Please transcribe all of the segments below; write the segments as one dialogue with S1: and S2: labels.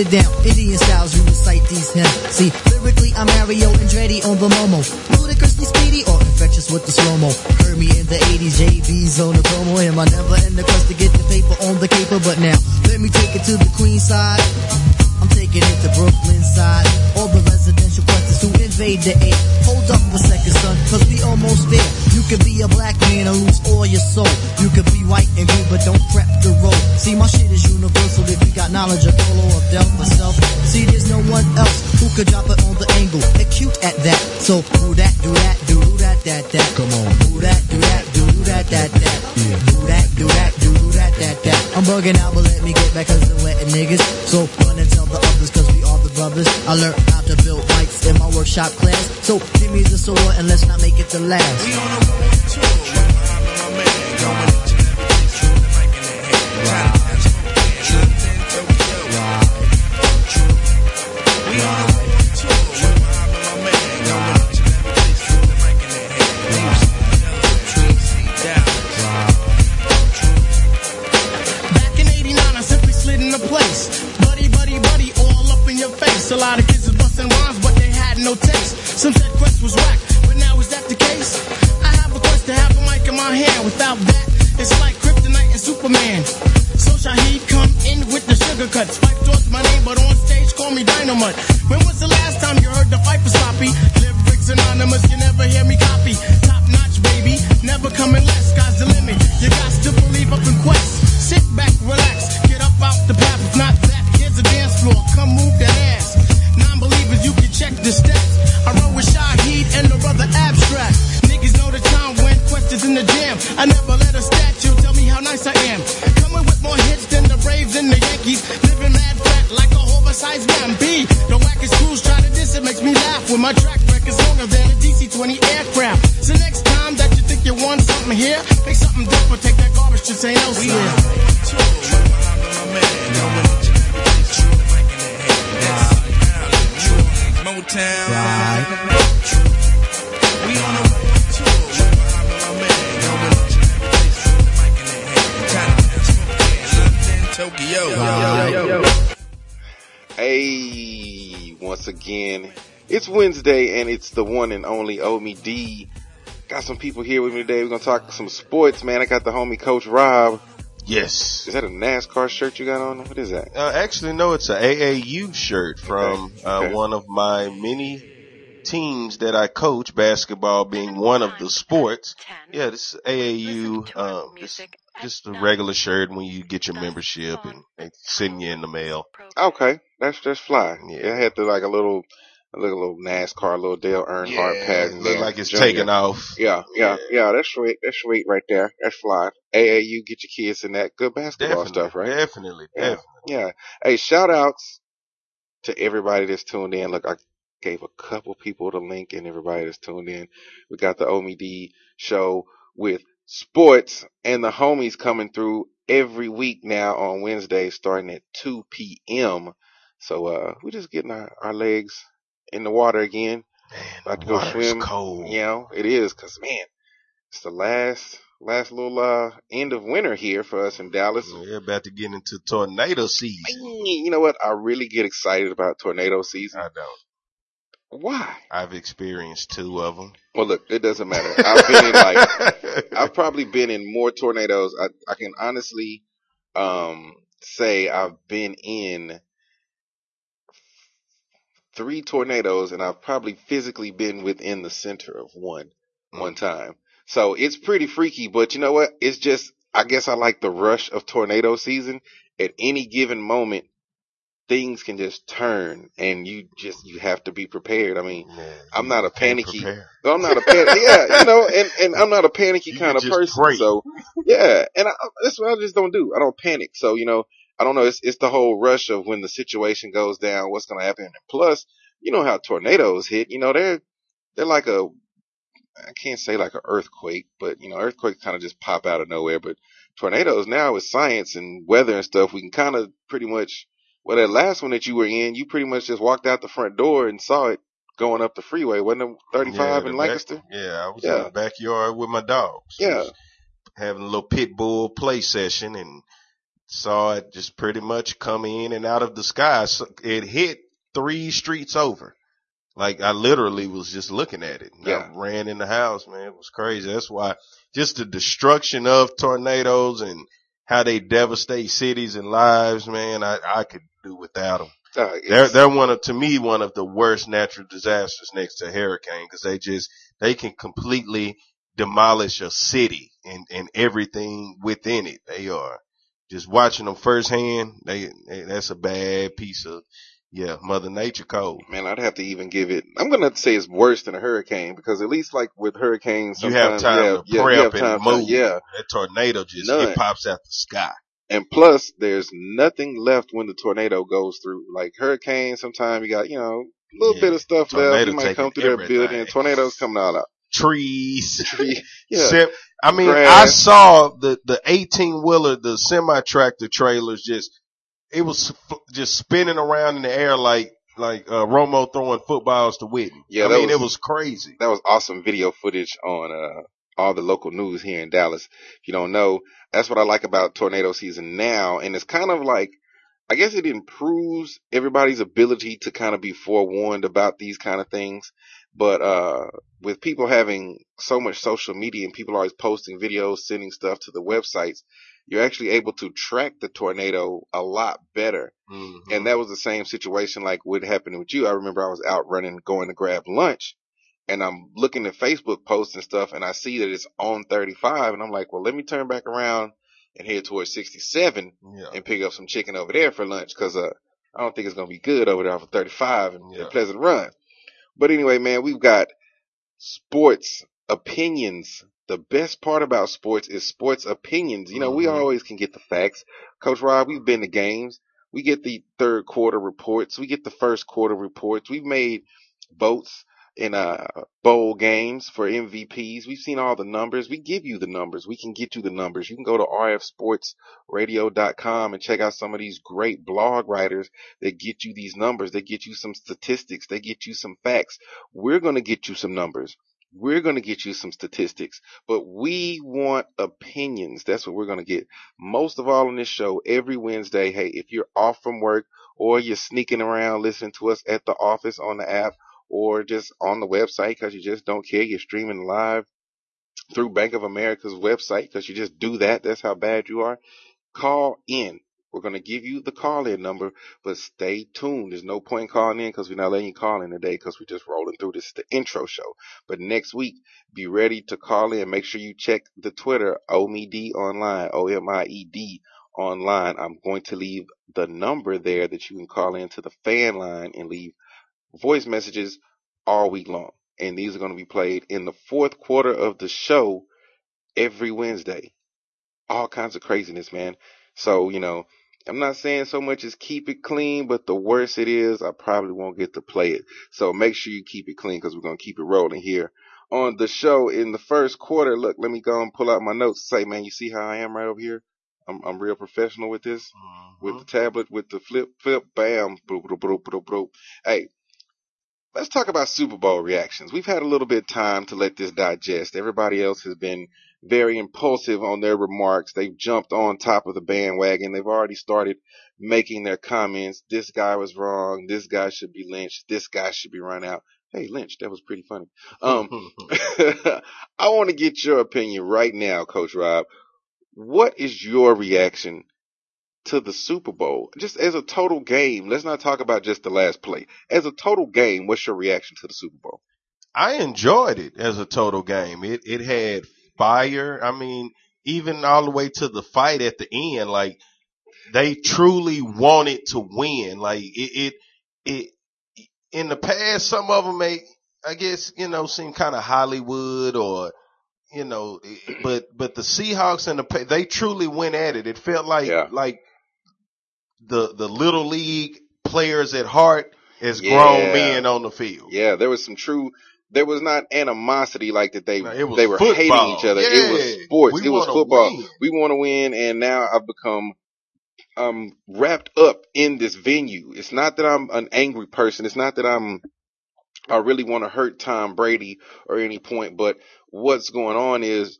S1: Sit down, Indian So, do that, do that, do that, that, that. Come on. Do that, do that, do that, that, that. Yeah. Do that, do that, do that, that, that. I'm bugging out, but let me get back cause I'm letting niggas. So, run and tell the others cause we are the brothers. I learned how to build bikes in my workshop class. So, give me the sword and let's not make it the last.
S2: No taste. Some said Quest was whack, but now is that the case? I have a quest to have a mic in my hand. Without that, it's like Kryptonite and Superman. So Shaheed come in with the sugar cuts. Fight towards my name, but on stage call me Dynamite. When was the last time you heard the fight for sloppy? Lyrics anonymous, you
S3: Wednesday and it's the one and only Omie D. Got some people here with me today. We're gonna talk some sports, man. I got the homie Coach Rob.
S4: Yes.
S3: Is that a NASCAR shirt you got on? What is that?
S4: Uh, actually, no, it's a AAU shirt from uh,
S3: Okay.
S4: one of my many teams that I coach, basketball being one of the sports. Yeah, this is AAU, um, just, just a regular shirt when you get your membership and they send you in the mail.
S3: Okay, that's that's fly. Yeah, it had the like a little, like a little NASCAR, a little Dale Earnhardt pad. in
S4: look like it's
S3: Junior.
S4: taken off.
S3: Yeah, yeah, yeah. That's sweet. That's sweet right there. That's fly. AAU, get your kids in that good basketball
S4: Definitely,
S3: stuff, right?
S4: definitely,
S3: Yeah,
S4: definitely.
S3: yeah. Hey, shout outs to everybody that's tuned in. Look, I gave a couple people the link and everybody that's tuned in. We got the Omie D show with sports and the homies coming through every week now on Wednesday starting at 2 p.m. So, uh, we're just getting our, our legs in the water again. About to go swim.
S4: cold.
S3: You know, it is cause man, it's the last, last little, uh, end of winter here for us in Dallas.
S4: We're about to get into tornado season.
S3: You know what? I really get excited about tornado season.
S4: I don't.
S3: Why?
S4: I've experienced two of them.
S3: Well, look, it doesn't matter. I've been in like, I've probably been in more tornadoes. I, I can honestly, um, say I've been in three tornadoes and I've probably physically been within the center of one, one time. So it's pretty freaky, but you know what? It's just, I guess I like the rush of tornado season. At any given moment, things can just turn and you just, you have to be prepared. I mean, I'm not a panicky, I'm not a yeah, you know, and, and I'm not a panicky
S4: You
S3: kind of person. So yeah, and I, that's what I just don't do. I don't panic. So, you know, I don't know. It's, it's the whole rush of when the situation goes down, what's going to happen. And plus, you know how tornadoes hit, you know, they're, they're like a, I can't say like an earthquake, but you know, earthquakes kind of just pop out of nowhere, but tornadoes now with science and weather and stuff, we can kind of pretty much, well, that last one that you were in, you pretty much just walked out the front door and saw it going up the freeway. Wasn't it 35
S4: Yeah,
S3: in
S4: back-
S3: Lancaster?
S4: yeah, I was
S3: Yeah.
S4: in the backyard with my dogs.
S3: Yeah.
S4: having a little pit bull play session and saw it just pretty much come in and out of the sky. So it hit three streets over. Like I literally was just looking at it.
S3: Yeah.
S4: I ran in the house, man. It was crazy. That's why just the destruction of tornadoes and how they devastate cities and lives, man. I, I could do without them.
S3: Uh,
S4: They're they're one of to me one of the worst natural disasters next to a hurricane because they just they can completely demolish a city and and everything within it. They are just watching them firsthand. They, they that's a bad piece of yeah Mother Nature code.
S3: man, I'd have to even give it. I'm gonna have to say it's worse than a hurricane because at least like with hurricanes,
S4: You have time
S3: you
S4: to
S3: yeah,
S4: prep
S3: have
S4: and
S3: time to-
S4: move.
S3: yeah,
S4: That tornado just
S3: None.
S4: it pops out the sky.
S3: and plus there's nothing left when the tornado goes through. Like hurricanes, sometimes you got you know a little
S4: Yeah.
S3: bit of stuff left. You might come through their
S4: everything.
S3: building. Tornadoes coming all out.
S4: Trees.
S3: yeah,
S4: Sim- I mean, I saw the, the 18 wheeler, the semi tractor trailers just, it was just spinning around in the air like, like, uh, Romo throwing footballs to Witten.
S3: Yeah,
S4: I mean,
S3: was-
S4: it was crazy.
S3: that was awesome video footage on uh all the local news here in Dallas. If you don't know, that's what I like about tornado season now, and it's kind of like I guess it improves everybody's ability to kind of be forewarned about these kind of things. But uh with people having so much social media and people always posting videos, sending stuff to the websites, you're actually able to track the tornado a lot better.
S4: Mhm.
S3: And that was the same situation like what happened with you. I remember I was out running, going to grab lunch, and I'm looking at Facebook posts and stuff, and I see that it's on 35, and I'm like, well, let me turn back around and head towards 67
S4: yeah.
S3: and pick up some chicken over there for lunch, cause uh, I don't think it's gonna be good over there for 35 and
S4: Yeah.
S3: Pleasant Run. But anyway, man, we've got sports opinions. The best part about sports is sports opinions. You know, we
S4: Mhm.
S3: always can get the facts. Coach Rob, we've been to games. We get the third quarter reports. We get the first quarter reports. We've made votes in uh bowl games for MVPs. We've seen all the numbers. We give you the numbers. We can get you the numbers. You can go to rfsportsradio.com and check out some of these great blog writers that get you these numbers. They get you some statistics. They get you some facts. We're going to get you some numbers. We're going to get you some statistics, but we want opinions. That's what we're going to get. Most of all on this show, every Wednesday, hey, if you're off from work or you're sneaking around listening to us at the office on the app or just on the website because you just don't care, you're streaming live through Bank of America's website because you just do that. That's how bad you are. Call in. We're going to give you the call in number, but stay tuned. There's no point calling in because we're not letting you call in today because we're just rolling through this, the intro show. But next week, be ready to call in. Make sure you check the Twitter, Omie D online, O-M-I-E-D online. I'm going to leave the number there that you can call into the fan line and leave voice messages all week long. And these are going to be played in the fourth quarter of the show every Wednesday. All kinds of craziness, man. So, you know, I'm not saying so much as keep it clean, but the worse it is, I probably won't get to play it. So make sure you keep it clean because we're going to keep it rolling here on the show in the first quarter. Look, let me go and pull out my notes. Say, man, you see how I am right over here? I'm, I'm real professional with this with mm-hmm. the tablet, with the flip, flip, bam, boop, boop, boop, boop. Hey, let's talk about Super Bowl reactions. We've had a little bit of time to let this digest. Everybody else has been very impulsive on their remarks. They've jumped on top of the bandwagon. They've already started making their comments. This guy was wrong. This guy should be lynched. This guy should be run out. Hey, Lynch, that was pretty funny. Um, I want to get your opinion right now, Coach Rob. What is your reaction to the Super Bowl? Just as a total game. Let's not talk about just the last play. As a total game, what's your reaction to the Super Bowl?
S4: I enjoyed it as a total game. It it had fire. I mean, even all the way to the fight at the end, like they truly wanted to win. Like it, it, it in the past, some of them may, I guess, you know, seem kind of Hollywood or, you know, but, but the Seahawks and the, Pa- they truly went at it. It felt like,
S3: Yeah.
S4: like the, the little league players at heart as
S3: Yeah.
S4: grown men on the field.
S3: Yeah, there was some true. There was not animosity like that. They
S4: No,
S3: they were
S4: football.
S3: hating each other. It was sports.
S4: We
S3: it was football.
S4: win.
S3: We want to win, and now I've become um wrapped up in this venue. It's not that I'm an angry person. It's not that I'm I really want to hurt Tom Brady or any point. But what's going on is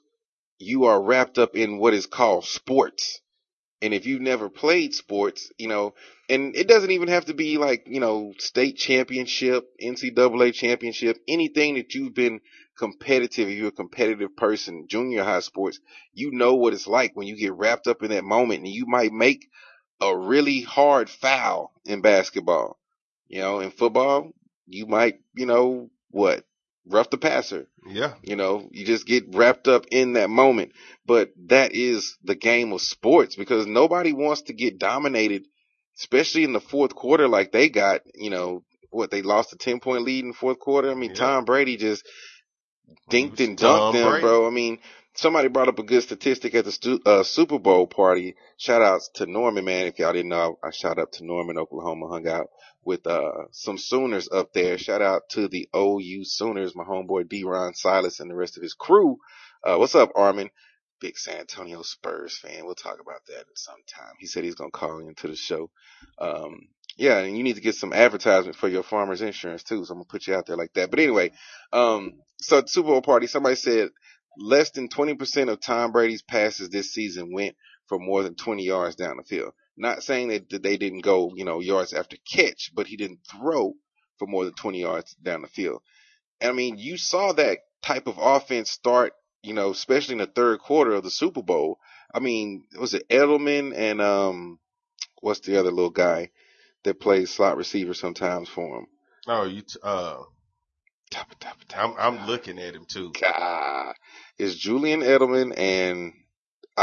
S3: you are wrapped up in what is called sports. And if you've never played sports, you know, and it doesn't even have to be like, you know, state championship, NCAA championship, anything that you've been competitive, if you're a competitive person, junior high sports, you know what it's like when you get wrapped up in that moment and you might make a really hard foul in basketball. You know, in football, you might, you know, what? Rough the passer.
S4: Yeah.
S3: You know, you just get wrapped up in that moment. But that is the game of sports because nobody wants to get dominated, especially in the fourth quarter like they got, you know, what they lost a 10 point lead in the fourth quarter. I mean,
S4: Yeah.
S3: Tom Brady just dinked and
S4: Tom
S3: dunked them,
S4: Brady.
S3: bro. I mean, somebody brought up a good statistic at the stu- uh, Super Bowl party. Shout outs to Norman, man. If y'all didn't know, I, I shout out to Norman, Oklahoma, hung out with, uh, some Sooners up there. Shout out to the OU Sooners, my homeboy D-Ron Silas and the rest of his crew. Uh, what's up, Armin? Big San Antonio Spurs fan. We'll talk about that sometime. He said he's to call into the show. Um, yeah, and you need to get some advertisement for your farmer's insurance too. So I'm gonna put you out there like that. But anyway, um, so Super Bowl party, somebody said less than 20% of Tom Brady's passes this season went for more than 20 yards down the field. Not saying that, they didn't go, you know, yards after catch, but he didn't throw for more than 20 yards down the field. And I mean, you saw that type of offense start, you know, especially in the third quarter of the Super Bowl. I mean, was it Edelman and, um, what's the other little guy that plays slot receiver sometimes for him?
S4: Oh, you, t- uh, I'm, I'm looking at him too.
S3: God, it's Julian Edelman and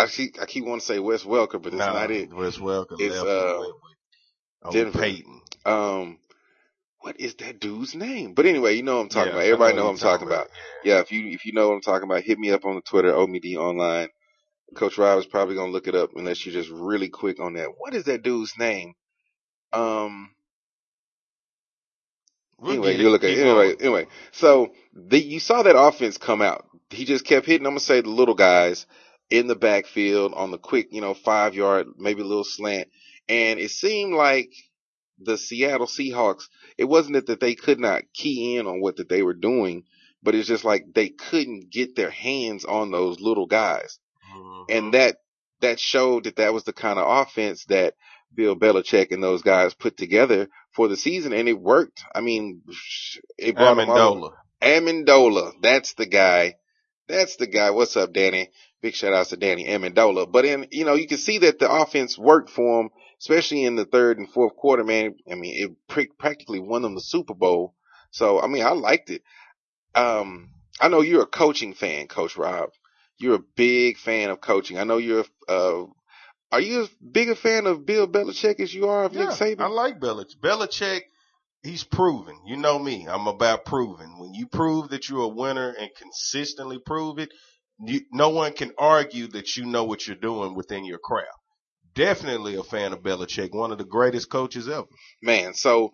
S3: I keep I keep wanting to say Wes Welker, but it's
S4: Nah,
S3: not it.
S4: Wes Welker
S3: It's, uh,
S4: and went with old
S3: Denver.
S4: Peyton.
S3: Um, what is that dude's name? But anyway, you know what I'm talking
S4: Yeah,
S3: about. Everybody know what I'm talking about. Yeah, if you if you know what I'm talking about, hit me up on the Twitter, Omie D online. Coach Rob is probably gonna look it up unless you're just really quick on that. What is that dude's name? Um,
S4: We'll
S3: anyway, you look at anyway.
S4: going.
S3: Anyway, so the you saw that offense come out. He just kept hitting. I'm gonna say the little guys in the backfield on the quick, you know, five yard, maybe a little slant, and it seemed like the Seattle Seahawks. It wasn't that, that they could not key in on what that they were doing, but it's just like they couldn't get their hands on those little guys
S4: Mhm.
S3: and that that showed that that was the kind of offense that Bill Belichick and those guys put together for the season, and it worked. I mean, it brought them all.
S4: Amendola.
S3: Amendola, that's the guy. That's the guy. What's up, Danny? Big shout outs to Danny Amendola. But in, you know, you can see that the offense worked for him, especially in the third and fourth quarter, man. I mean, it practically won them the Super Bowl. So, I mean, I liked it. Um, I know you're a coaching fan, Coach Rob. You're a big fan of coaching. I know you're, uh, are you as big a fan of Bill Belichick as you are of Nick Saban?
S4: I like Belichick. Belichick, he's proven. You know me. I'm about proving. When you prove that you're a winner and consistently prove it, you, no one can argue that you know what you're doing within your craft. Definitely a fan of Belichick, one of the greatest coaches ever.
S3: man, so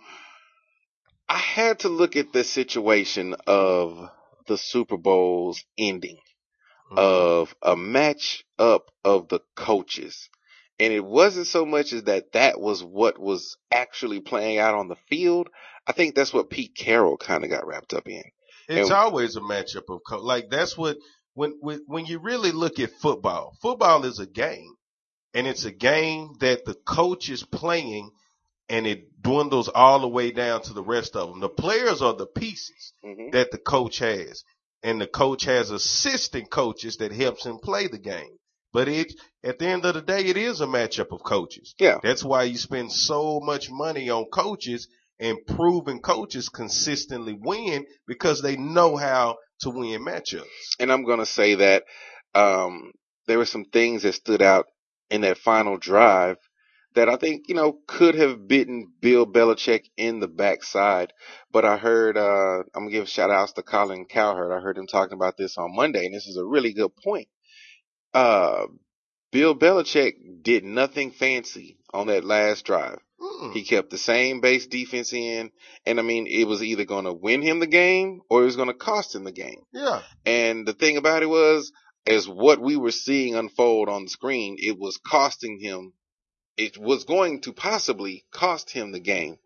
S3: I had to look at the situation of the Super Bowl's ending mm-hmm. of a match up of the coaches. And it wasn't so much as that that was what was actually playing out on the field. I think that's what Pete Carroll kind of got wrapped up in.
S4: It's
S3: And-
S4: always a matchup of co- like that's what when, when when you really look at football. Football is a game, and it's a game that the coach is playing, and it dwindles all the way down to the rest of them. The players are the pieces
S3: hmm
S4: that the coach has, and the coach has assistant coaches that helps him play the game. But it at the end of the day, it is a matchup of coaches.
S3: Yeah.
S4: That's why you spend so much money on coaches and proven coaches consistently win because they know how to win matchups.
S3: And I'm going to say that, um, there were some things that stood out in that final drive that I think, you know, could have bitten Bill Belichick in the backside. But I heard, uh, I'm going to give shout outs to Colin Cowherd. I heard him talking about this on Monday, and this is a really good point. Uh, Bill Belichick did nothing fancy on that last drive.
S4: Mm-mm.
S3: He kept the same base defense in, and I mean, it was either going to win him the game or it was going to cost him the game.
S4: yeah.
S3: And the thing about it was, as what we were seeing unfold on the screen, it was costing him, it was going to possibly cost him the game.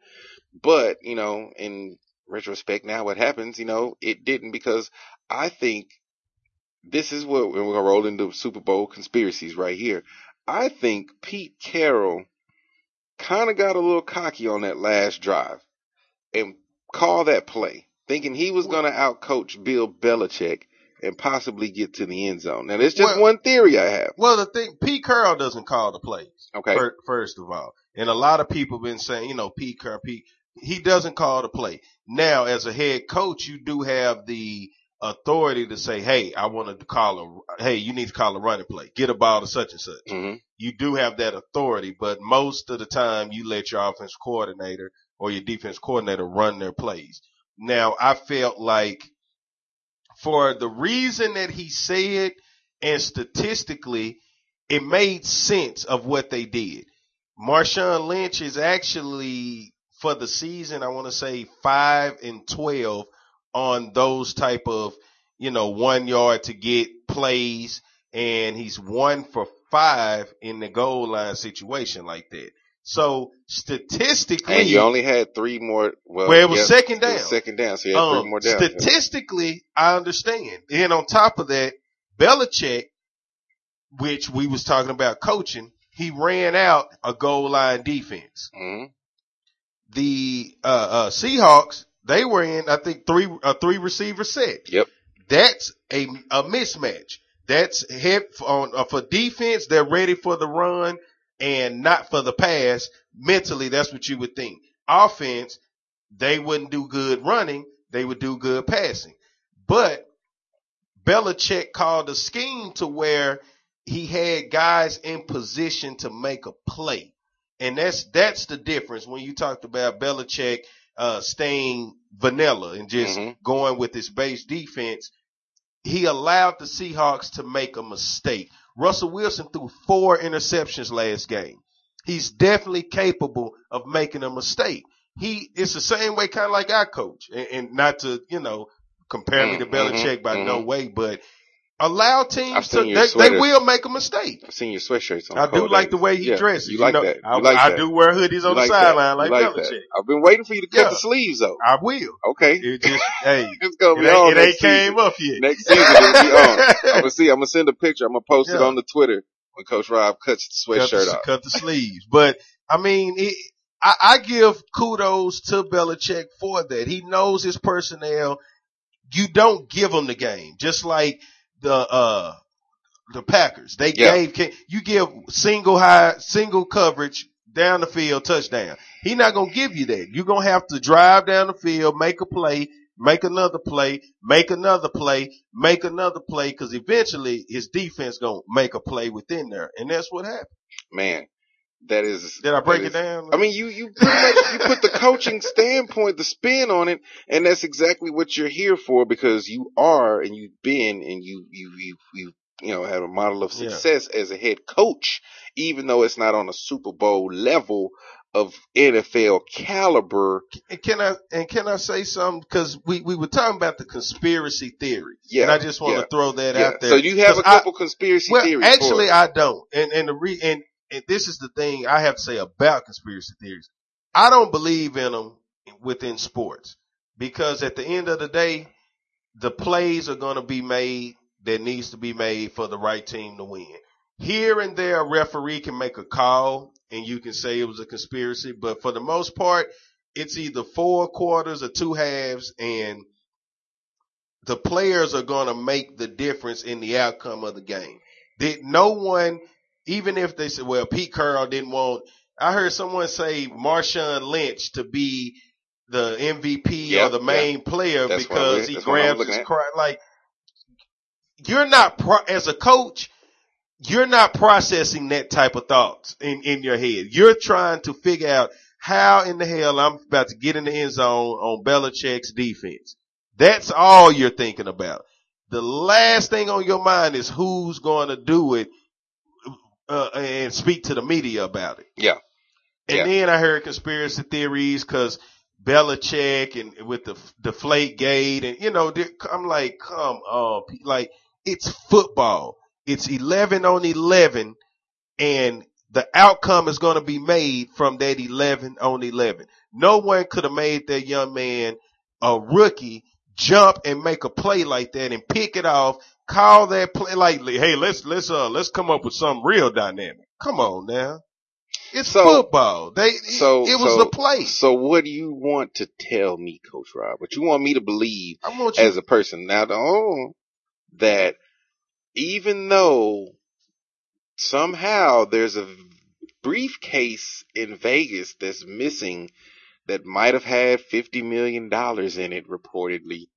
S3: But, you know, in retrospect now what happens, you know, it didn't because I think this is what we're gonna roll into Super Bowl conspiracies right here. I think Pete Carroll kind of got a little cocky on that last drive and called that play, thinking he was gonna outcoach Bill Belichick and possibly get to the end zone. Now, there's just
S4: Well-
S3: one theory I have.
S4: Well, the thing, Pete Carroll doesn't call the plays.
S3: Okay.
S4: fir- First of all, and a lot of people been saying, you know, Pete Carroll, Pete, he doesn't call the play. Now, as a head coach, you do have the authority to say, hey, I want to call a, hey, you need to call a running play, get a ball to such and such.
S3: hmm
S4: You do have that authority, but most of the time you let your offense coordinator or your defense coordinator run their plays. Now, I felt like for the reason that he said and statistically, it made sense of what they did. Marshawn Lynch is actually for the season, I want to say five and 12 on those type of, you know, one yard to get plays. And he's one for five in the goal line situation like that. So statistically,
S3: And you only had three more. Well,
S4: Well, it was
S3: yeah,
S4: second down.
S3: was second down, so you had
S4: um,
S3: three more down.
S4: statistically, I understand. And on top of that, Belichick, which we was talking about coaching, he ran out a goal line defense.
S3: hmm
S4: The uh, uh, Seahawks, they were in, I think, three a three receiver set.
S3: Yep.
S4: That's a a mismatch. That's head on uh, for defense. They're ready for the run and not for the pass. Mentally, that's what you would think. Offense, they wouldn't do good running. They would do good passing. But Belichick called a scheme to where he had guys in position to make a play. And that's, that's the difference when you talked about Belichick, uh, staying vanilla and just
S3: Mhm.
S4: going with his base defense. He allowed the Seahawks to make a mistake. Russell Wilson threw four interceptions last game. He's definitely capable of making a mistake. He, it's the same way kind of like our coach and, and not to, you know, compare me to
S3: Mhm,
S4: Belichick by no
S3: mhm.
S4: way, but allow teams to, they, they will make a mistake.
S3: I've seen your sweatshirts on.
S4: I do like
S3: days.
S4: the way he
S3: Yeah,
S4: dresses.
S3: You like
S4: know,
S3: that? You
S4: I,
S3: like
S4: I
S3: that?
S4: do wear hoodies on the
S3: like that?
S4: sideline like,
S3: like
S4: Belichick.
S3: I've been waiting for you to cut
S4: Yeah.
S3: the sleeves though.
S4: I will.
S3: Okay,
S4: It just, hey,
S3: it's gonna
S4: it
S3: be on
S4: ain't, it ain't
S3: season.
S4: came up yet.
S3: Next season it'll be on. I'm gonna see. I'm gonna send a picture. I'm gonna post it on the Twitter when Coach Rob cuts the
S4: cut
S3: sweatshirt
S4: the,
S3: off.
S4: cut the sleeves. But I mean, it, I, I give kudos to Belichick for that. He knows his personnel. You don't give them the game, just like the uh the Packers. They
S3: Yeah.
S4: gave you give single high single coverage down the field touchdown. He not gonna give you that. You're gonna have to drive down the field, make a play, make another play, make another play, make another play, because eventually his defense gonna make a play within there, and that's what happened.
S3: Man, that is.
S4: Did I break it
S3: is-
S4: down?
S3: I mean, you you pretty much you put the coaching standpoint, the spin on it, and that's exactly what you're here for because you are and you've been and you you you you you know have a model of
S4: Yeah.
S3: success as a head coach, even though it's not on a Super Bowl level of NFL caliber.
S4: and can I and can I say something? Because we we were talking about the conspiracy theory,
S3: Yeah,
S4: and I just want
S3: yeah,
S4: to throw that
S3: Yeah.
S4: out there.
S3: So you have a
S4: 'Cause I-
S3: couple conspiracy
S4: well,
S3: theories.
S4: actually. I don't, and and the re and, and this is the thing I have to say about conspiracy theories. I don't believe in them within sports because at the end of the day, the plays are going to be made that needs to be made for the right team to win. Here and there, a referee can make a call and you can say it was a conspiracy, but for the most part, it's either four quarters or two halves and the players are going to make the difference in the outcome of the game. Did no one, even if they said, well, Pete Carroll didn't want, I heard someone say Marshawn Lynch to be the MVP
S3: Yeah,
S4: or the main player
S3: That's
S4: because he grabs his cry. Like, you're not, pro- as a coach, you're not processing that type of thoughts in, in your head. You're trying to figure out how in the hell I'm about to get in the end zone on Belichick's defense. That's all you're thinking about. The last thing on your mind is who's going to do it uh, and speak to the media about it.
S3: Yeah.
S4: And
S3: Yeah.
S4: then I heard conspiracy theories because Belichick and with the deflate gate and you know, I'm like, come on, like it's football. It's 11 on 11 and the outcome is going to be made from that 11 on 11. No one could have made that young man a rookie jump and make a play like that and pick it off call that play like, hey, let's let's uh let's come up with some real dynamic. Come on now. It's
S3: So-
S4: football. They
S3: So
S4: it was
S3: so,
S4: the play.
S3: So what do you want to tell me, Coach Rob? What you want me to believe
S4: you
S3: as a person now? Oh, that even though somehow there's a briefcase in Vegas that's missing that might have had fifty million dollars in it, reportedly,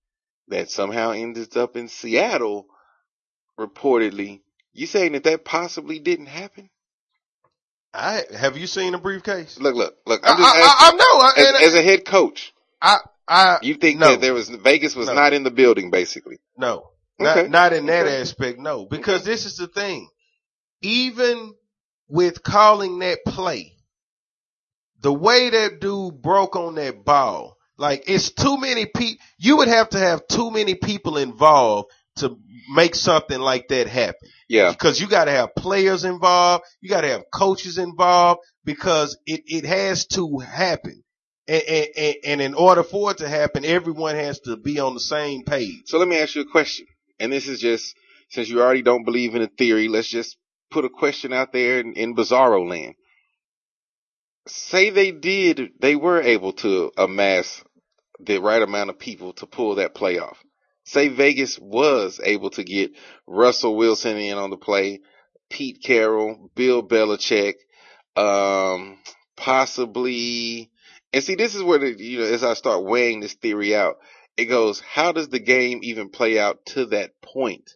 S3: that somehow ended up in Seattle, reportedly. You saying that that possibly didn't happen?
S4: I have you seen a briefcase?
S3: Look, look, look.
S4: I,
S3: I'm just
S4: I,
S3: asking.
S4: I, I know. I,
S3: as, as a head coach,
S4: I, I,
S3: you think
S4: no.
S3: that there was Vegas was
S4: No.
S3: not in the building, basically?
S4: No,
S3: Okay.
S4: not, not in that
S3: Okay.
S4: aspect. No, because this is the thing. Even with calling that play, the way that dude broke on that ball, like it's too many people. You would have to have too many people involved to make something like that happen.
S3: Yeah.
S4: Because you got to have players involved, you got to have coaches involved, because it it has to happen. And, and, and, in order for it to happen, everyone has to be on the same page.
S3: So let me ask you a question. And this is just, since you already don't believe in a theory, let's just put a question out there in, in bizarro land. Say they did, they were able to amass the right amount of people to pull that play off. Say Vegas was able to get Russell Wilson in on the play, Pete Carroll, Bill Belichick, um, possibly, and see, this is where the, you know, as I start weighing this theory out, it goes, how does the game even play out to that point?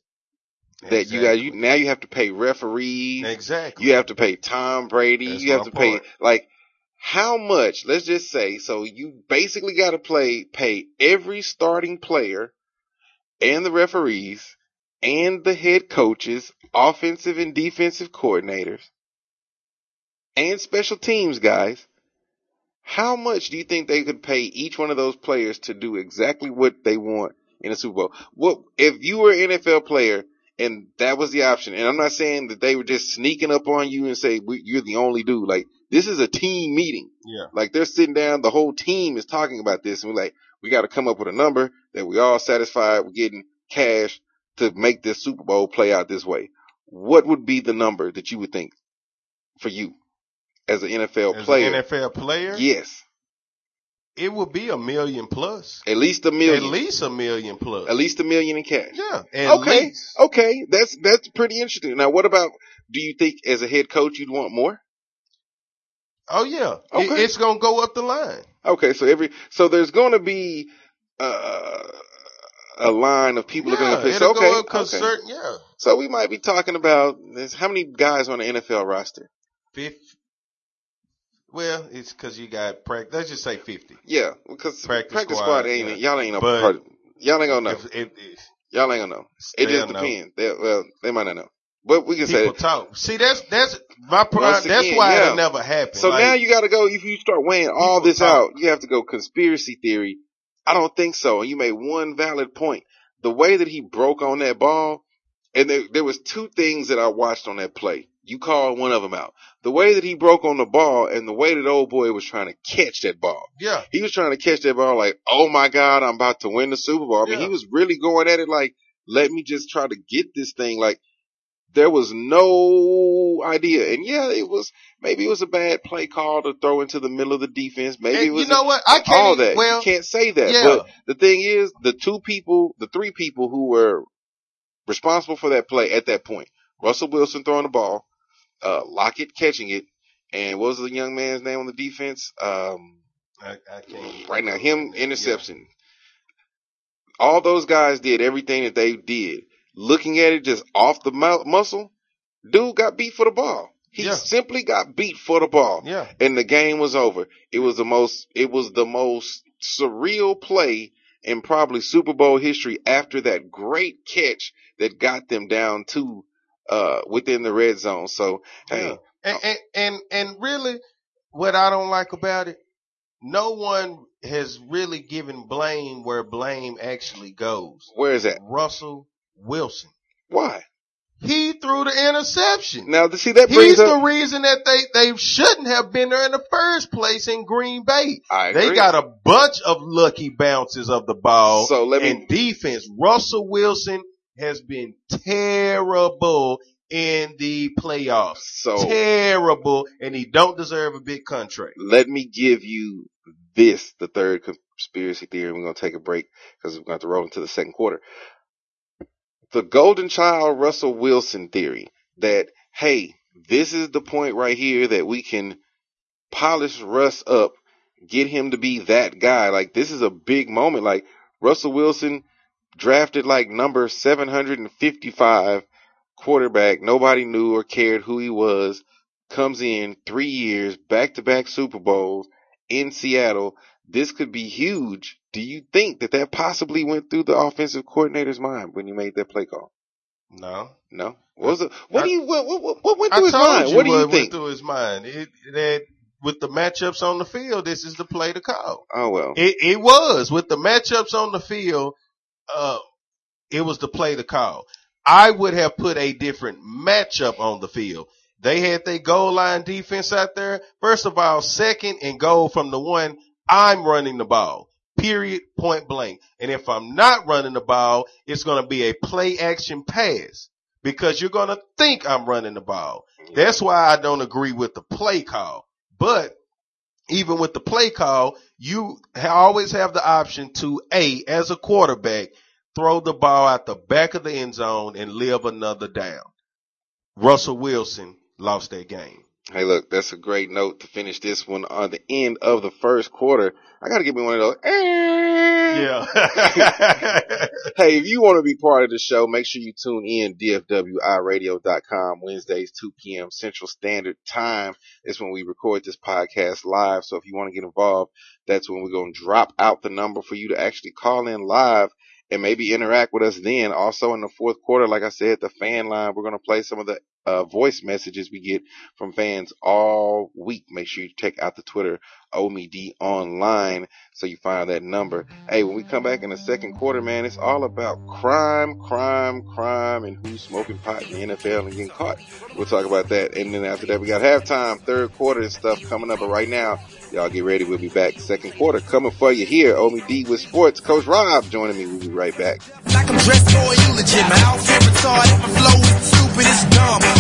S3: That you got, you, now you have to pay referees,
S4: Exactly.
S3: you have to pay Tom Brady.
S4: That's
S3: you have to pay like how much? Let's just say so you basically got to play pay every starting player and the referees and the head coaches, offensive and defensive coordinators, and special teams guys. How much do you think they could pay each one of those players to do exactly what they want in a Super Bowl? What if you were an NFL player and that was the option? And I'm not saying that they were just sneaking up on you and say you're the only dude. Like this is a team meeting.
S4: Yeah.
S3: Like they're sitting down, the whole team is talking about this, and we're like, we got to come up with a number that we all satisfied with getting cash to make this Super Bowl play out this way. What would be the number that you would think for you as an NFL
S4: As
S3: player?
S4: an NFL player,
S3: yes,
S4: it would be a million plus.
S3: at least a million.
S4: At least a million plus.
S3: At least a million in cash.
S4: Yeah.
S3: Okay.
S4: least.
S3: Okay. That's that's pretty interesting. Now, what about? Do you think as a head coach you'd want more?
S4: Oh yeah. It- it's gonna go up the line.
S3: Okay, so every so there's going to be uh, a line of people
S4: yeah,
S3: are going to pick. So, okay,
S4: go up 'cause
S3: okay.
S4: certain, yeah.
S3: So we might be talking about this, how many guys on the NFL roster?
S4: Fifth. Well, it's because you got practice. Let's just say fifty.
S3: Yeah, because
S4: Practice
S3: practice,
S4: squad,
S3: squad, ain't
S4: yeah.
S3: y'all ain't no part. Y'all ain't gonna know.
S4: If, if, if
S3: Y'all ain't gonna know. It just
S4: know.
S3: depends. They, well, they might not know, but we can say.
S4: people talk. See, that's that's my pro-
S3: Once
S4: That's why
S3: yeah.
S4: it'll never happened.
S3: So
S4: Like,
S3: now you got to go. If you start weighing all this
S4: talk.
S3: out, you have to go conspiracy theory. I don't think so. And you made one valid point. The way that he broke on that ball, and there, there was two things that I watched on that play. You called one of them out. The way that he broke on the ball, and the way that old boy was trying to catch that ball.
S4: yeah,
S3: He was trying to catch that ball like, oh my god, I'm about to win the Super Bowl. I mean,
S4: Yeah.
S3: he was really going at it like, let me just try to get this thing. Like, there was no idea. And yeah, it was maybe it was a bad play call to throw into the middle of the defense. Maybe
S4: And
S3: it was
S4: you know what? I can't.
S3: all that.
S4: Well,
S3: you can't say that.
S4: yeah.
S3: But the thing is, the two people, the three people who were responsible for that play at that point, Russell Wilson throwing the ball, uh, Lockette catching it, and what was the young man's name on the defense? Um,
S4: I, I can't.
S3: right now, him
S4: Yeah.
S3: interception. All those guys did everything that they did. Looking at it just off the muscle, dude got beat for the ball. He
S4: Yeah.
S3: simply got beat for the ball
S4: Yeah,
S3: and the game was over. It was the most, it was the most surreal play in probably Super Bowl history after that great catch that got them down to, uh, within the red zone. So, hey.
S4: And, and and and really, what I don't like about it, no one has really given blame where blame actually goes.
S3: where is that?
S4: Russell Wilson.
S3: Why?
S4: He threw the interception.
S3: Now, to see, that brings
S4: He's the reason that they, they shouldn't have been there in the first place in Green Bay.
S3: I
S4: They got a bunch of lucky bounces of the ball
S3: So let me-
S4: and defense. Russell Wilson has been terrible in the playoffs.
S3: So
S4: Terrible, and he don't deserve a big contract.
S3: let me give you this, the third conspiracy theory. We're going to take a break because we're going to roll into the second quarter. The golden child Russell Wilson theory that, hey, this is the point right here that we can polish Russ up, get him to be that guy. Like this is a big moment. Like Russell Wilson drafted like number 755 quarterback. Nobody knew or cared who he was. Comes in three years, back to back Super Bowls in Seattle. This could be huge. Do you think that that possibly went through the offensive coordinator's mind when you made that play call?
S4: No.
S3: No. What was it? What
S4: I-
S3: do you what what, what went
S4: I
S3: through his
S4: told
S3: mind?
S4: you
S3: What do you
S4: went
S3: think?
S4: through his mind. It, that with the matchups on the field, this is the play to call.
S3: Oh well.
S4: It, it was with the matchups on the field. Uh, it was the play to call. I would have put a different matchup on the field. They had their goal line defense out there. First of all, second and goal from the one, I'm running the ball. Period, point blank. And if I'm not running the ball, it's going to be a play action pass because you're going to think I'm running the ball. That's why I don't agree with the play call. But even with the play call, you always have the option to A, as a quarterback, throw the ball out the back of the end zone and live another down. Russell Wilson lost that game.
S3: Hey, look, that's a great note to finish this one on the end of the first quarter. I got to give me one of those. eh.
S4: Yeah.
S3: Hey, if you want to be part of the show, make sure you tune in dfwiradio.com Wednesdays 2 p.m. Central Standard Time is when we record this podcast live. So if you want to get involved, that's when we're going to drop out the number for you to actually call in live and maybe interact with us then. Also in the fourth quarter, like I said, the fan line, we're going to play some of the uh, voice messages we get from fans all week. Make sure you check out the Twitter, Omie D online, so you find that number. Hey, when we come back in the second quarter, man, it's all about crime, crime, crime, and who's smoking pot in the NFL and getting caught. We'll talk about that. And then after that, we got halftime, third quarter and stuff coming up. But right now, y'all get ready. We'll be back second quarter coming for you here. Omie D with sports. Coach Rob joining me. We'll be right back.
S5: Like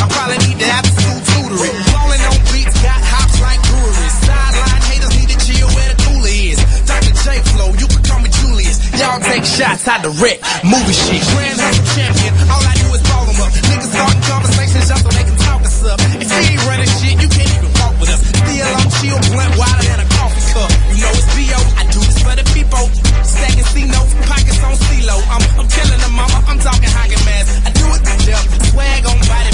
S5: I probably need to have school tutoring. Falling on beats, got hops like breweries. Sideline haters need to chill where the cooler is. Dr. J Flow, you can call me Julius. Y'all take shots, I direct movie shit. Grand Hustle champion, all I do is ball 'em up. Niggas starting conversations just so they can talk us up. If you ain't running shit, you can't even walk with us. Still I'm chill, blunt, wilder than a coffee cup. You know it's B.O. I do this for the people. Stacking C notes, pockets on CeeLo. I'm, I'm killing the mama, I'm talking hockey mask. I do it to death, swag on body.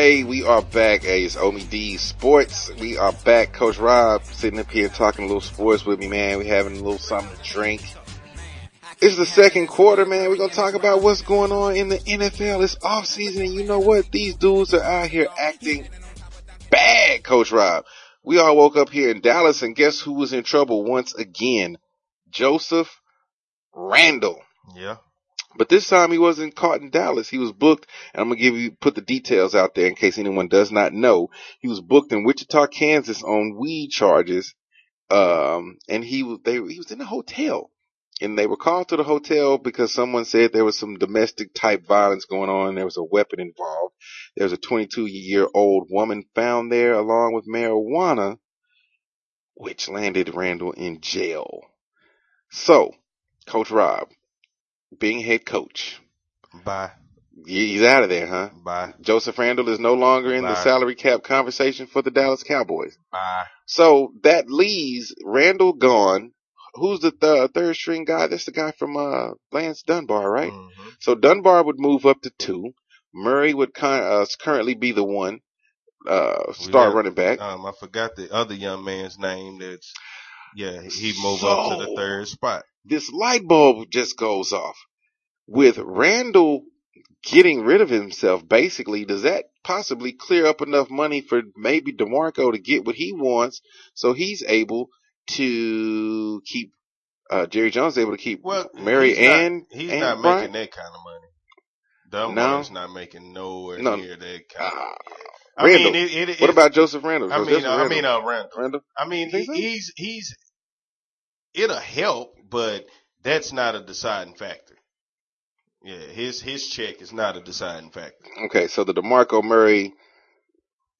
S5: Hey,
S3: we are back. Hey, it's Omie D Sports. We are back. Coach Rob sitting up here talking a little sports with me, man. We having a little something to drink. It's the second quarter, man. We're gonna talk about what's going on in the NFL. It's off season, and you know what? These dudes are out here acting bad, Coach Rob. We all woke up here in Dallas, and guess who was in trouble once again? Joseph Randle.
S4: yeah.
S3: But this time he wasn't caught in Dallas. He was booked, and I'm gonna give you put the details out there in case anyone does not know. He was booked in Wichita, Kansas on weed charges. Um, and he was they he was in a hotel, and they were called to the hotel because someone said there was some domestic type violence going on. There was a weapon involved. There was a 22 year old woman found there along with marijuana, which landed Randle in jail. So, Coach Rob, being head coach,
S4: Bye.
S3: he's out of there, huh?
S4: Bye.
S3: Joseph Randle is no longer in the salary cap conversation for the Dallas Cowboys.
S4: Bye.
S3: So that leaves Randle gone. Who's the th- third string guy? That's the guy from uh, Lance Dunbar, right?
S4: Mhm.
S3: So Dunbar would move up to two. Murray would kind uh, currently be the one uh, star
S4: got-
S3: running back.
S4: Um, I forgot the other young man's name. That's yeah, he moved up to the third spot.
S3: this light bulb just goes off with Randle getting rid of himself. Basically, does that possibly clear up enough money for maybe DeMarco to get what he wants, so he's able to keep uh, Jerry Jones able to keep
S4: Well,
S3: Mary
S4: he's not-
S3: and
S4: he's not
S3: Brian?
S4: making that kind of money. Dumb
S3: No?
S4: not making nowhere
S3: No.
S4: near that kind.
S3: Ah,
S4: I
S3: Randle.
S4: mean, it, it,
S3: what about Joseph Randle?
S4: I mean,
S3: Joseph
S4: uh, I mean, uh, Randle.
S3: Randle.
S4: I mean,
S3: so?
S4: he's he's it'll help, but that's not a deciding factor. Yeah, his his check is not a deciding factor.
S3: Okay, so the DeMarco Murray,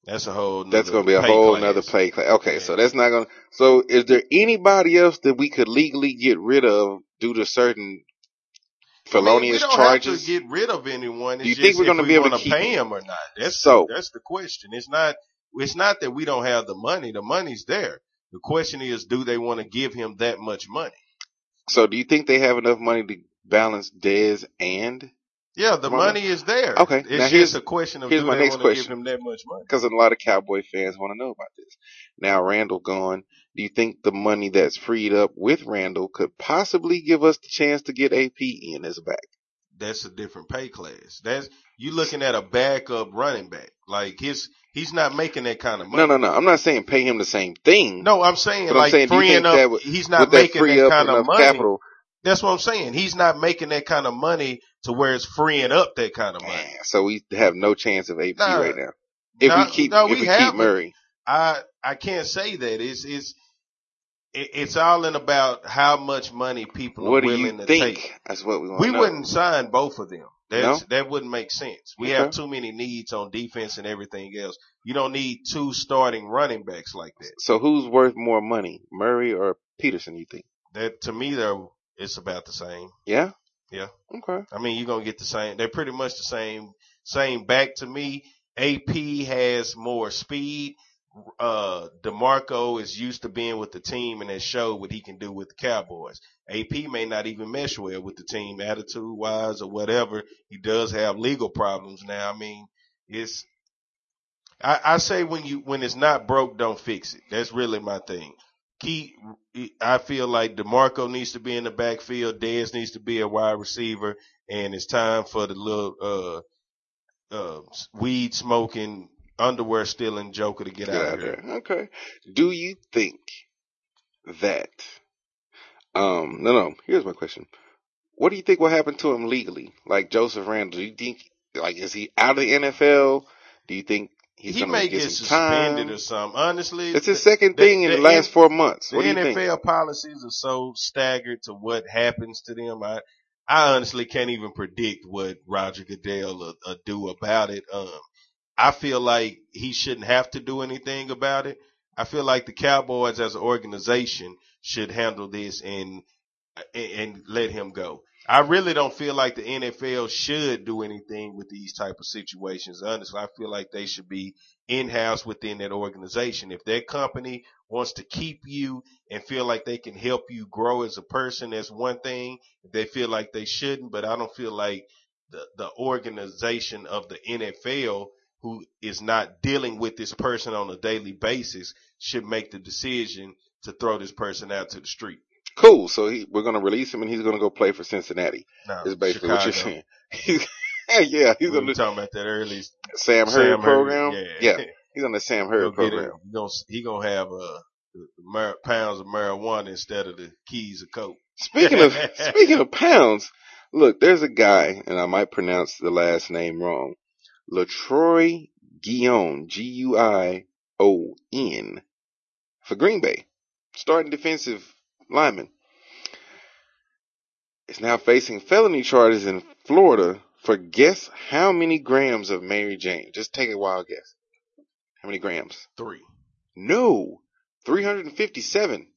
S4: That's a whole.
S3: that's going to be a whole
S4: class.
S3: nother play. Class. Okay,
S4: Yeah.
S3: so that's not going to. So is there anybody else that we could legally get rid of due to certain
S4: I mean,
S3: felonious
S4: we don't
S3: charges?
S4: have to get rid of anyone. It's
S3: Do you think we're gonna
S4: we
S3: be able to
S4: pay
S3: him?
S4: or not? That's
S3: So-
S4: that's the question. It's not it's not that we don't have the money. The money's there. The question is, do they want to give him that much money?
S3: so do you think they have enough money to balance Dez and?
S4: Yeah, the money is there.
S3: okay,
S4: it's
S3: now
S4: just
S3: here's-
S4: a question of
S3: here's
S4: do
S3: my next
S4: want to give him that much money?
S3: Because a lot of Cowboy fans want to know about this. Now Randle gone. Do you think the money that's freed up with Randle could possibly give us the chance to get AP in as a back?
S4: That's a different pay class. That's you looking at a backup running back. Like his he's not making that kind of money.
S3: No, no, no. I'm not saying pay him the same thing.
S4: No, I'm saying
S3: But I'm
S4: like
S3: saying,
S4: freeing up.
S3: that would-
S4: he's not making
S3: free
S4: that kind of money.
S3: capital?
S4: That's what I'm saying. He's not making that kind of money to where it's freeing up that kind of money.
S3: Man, so we have no chance of AP
S4: Nah.
S3: right now. If
S4: No,
S3: we keep,
S4: no,
S3: if
S4: we
S3: we keep. Murray,
S4: I I can't say that. It's it's it's all in about how much money people
S3: what
S4: are
S3: do
S4: willing
S3: you
S4: to
S3: think?
S4: take.
S3: That's what we want.
S4: We wouldn't sign both of them. That's,
S3: No?
S4: That wouldn't make sense. We
S3: Okay.
S4: have too many needs on defense and everything else. You don't need two starting running backs like that.
S3: So who's worth more money, Murray or Peterson? You think?
S4: That to me, though, it's about the same.
S3: Yeah.
S4: Yeah.
S3: Okay.
S4: I mean, you're gonna get the same. They're pretty much the same. Same back to me. AP has more speed. Uh, Demarco is used to being with the team and has showed what he can do with the Cowboys. AP may not even mesh well with the team, attitude wise or whatever. He does have legal problems now. I mean, it's. I, I say when you when it's not broke, don't fix it. That's really my thing. Key, I feel like Demarco needs to be in the backfield. Dez needs to be a wide receiver, and it's time for the little uh uh weed smoking, underwear stealing Joker to get,
S3: Get
S4: out,
S3: out
S4: of here.
S3: there. Okay. Do you think that? Um. No, no. Here's my question. What do you think will happen to him legally? Like Joseph Randle. Do you think like is he out of the NFL? Do you think he's
S4: he
S3: gonna
S4: may
S3: get,
S4: get suspended
S3: time?
S4: or something. Honestly,
S3: It's his
S4: the-
S3: second
S4: the-
S3: thing in
S4: the
S3: the last
S4: N-
S3: four months.
S4: The
S3: What do you
S4: NFL
S3: think?
S4: policies are so staggered to what happens to them. I, I honestly can't even predict what Roger Goodell will, will do about it. Um, I feel like he shouldn't have to do anything about it. I feel like the Cowboys as an organization should handle this and, and, let him go. I really don't feel like the NFL should do anything with these type of situations. Honestly, I feel like they should be in-house within that organization. If that company wants to keep you and feel like they can help you grow as a person, that's one thing. They feel like they shouldn't, but I don't feel like the, the organization of the NFL who is not dealing with this person on a daily basis should make the decision to throw this person out to the street.
S3: Cool. So he, we're gonna release him and he's gonna go play for Cincinnati.
S4: Now,
S3: Is basically what you're
S4: Chicago.
S3: saying. yeah, he's
S4: We
S3: the
S4: talking about that early.
S3: Sam Hurd
S4: Sam Hurd,
S3: program.
S4: Yeah.
S3: yeah, he's on the Sam Hurd program.
S4: He gonna, he gonna have uh, mar- pounds of marijuana instead of the keys of coke.
S3: Speaking of speaking of pounds, look, there's a guy, and I might pronounce the last name wrong. Letroy Guion, G U I O N, for Green Bay, starting defensive lineman, is now facing felony charges in Florida for guess how many grams of Mary Jane? Just take a wild guess. How many grams?
S4: Three.
S3: No, 357.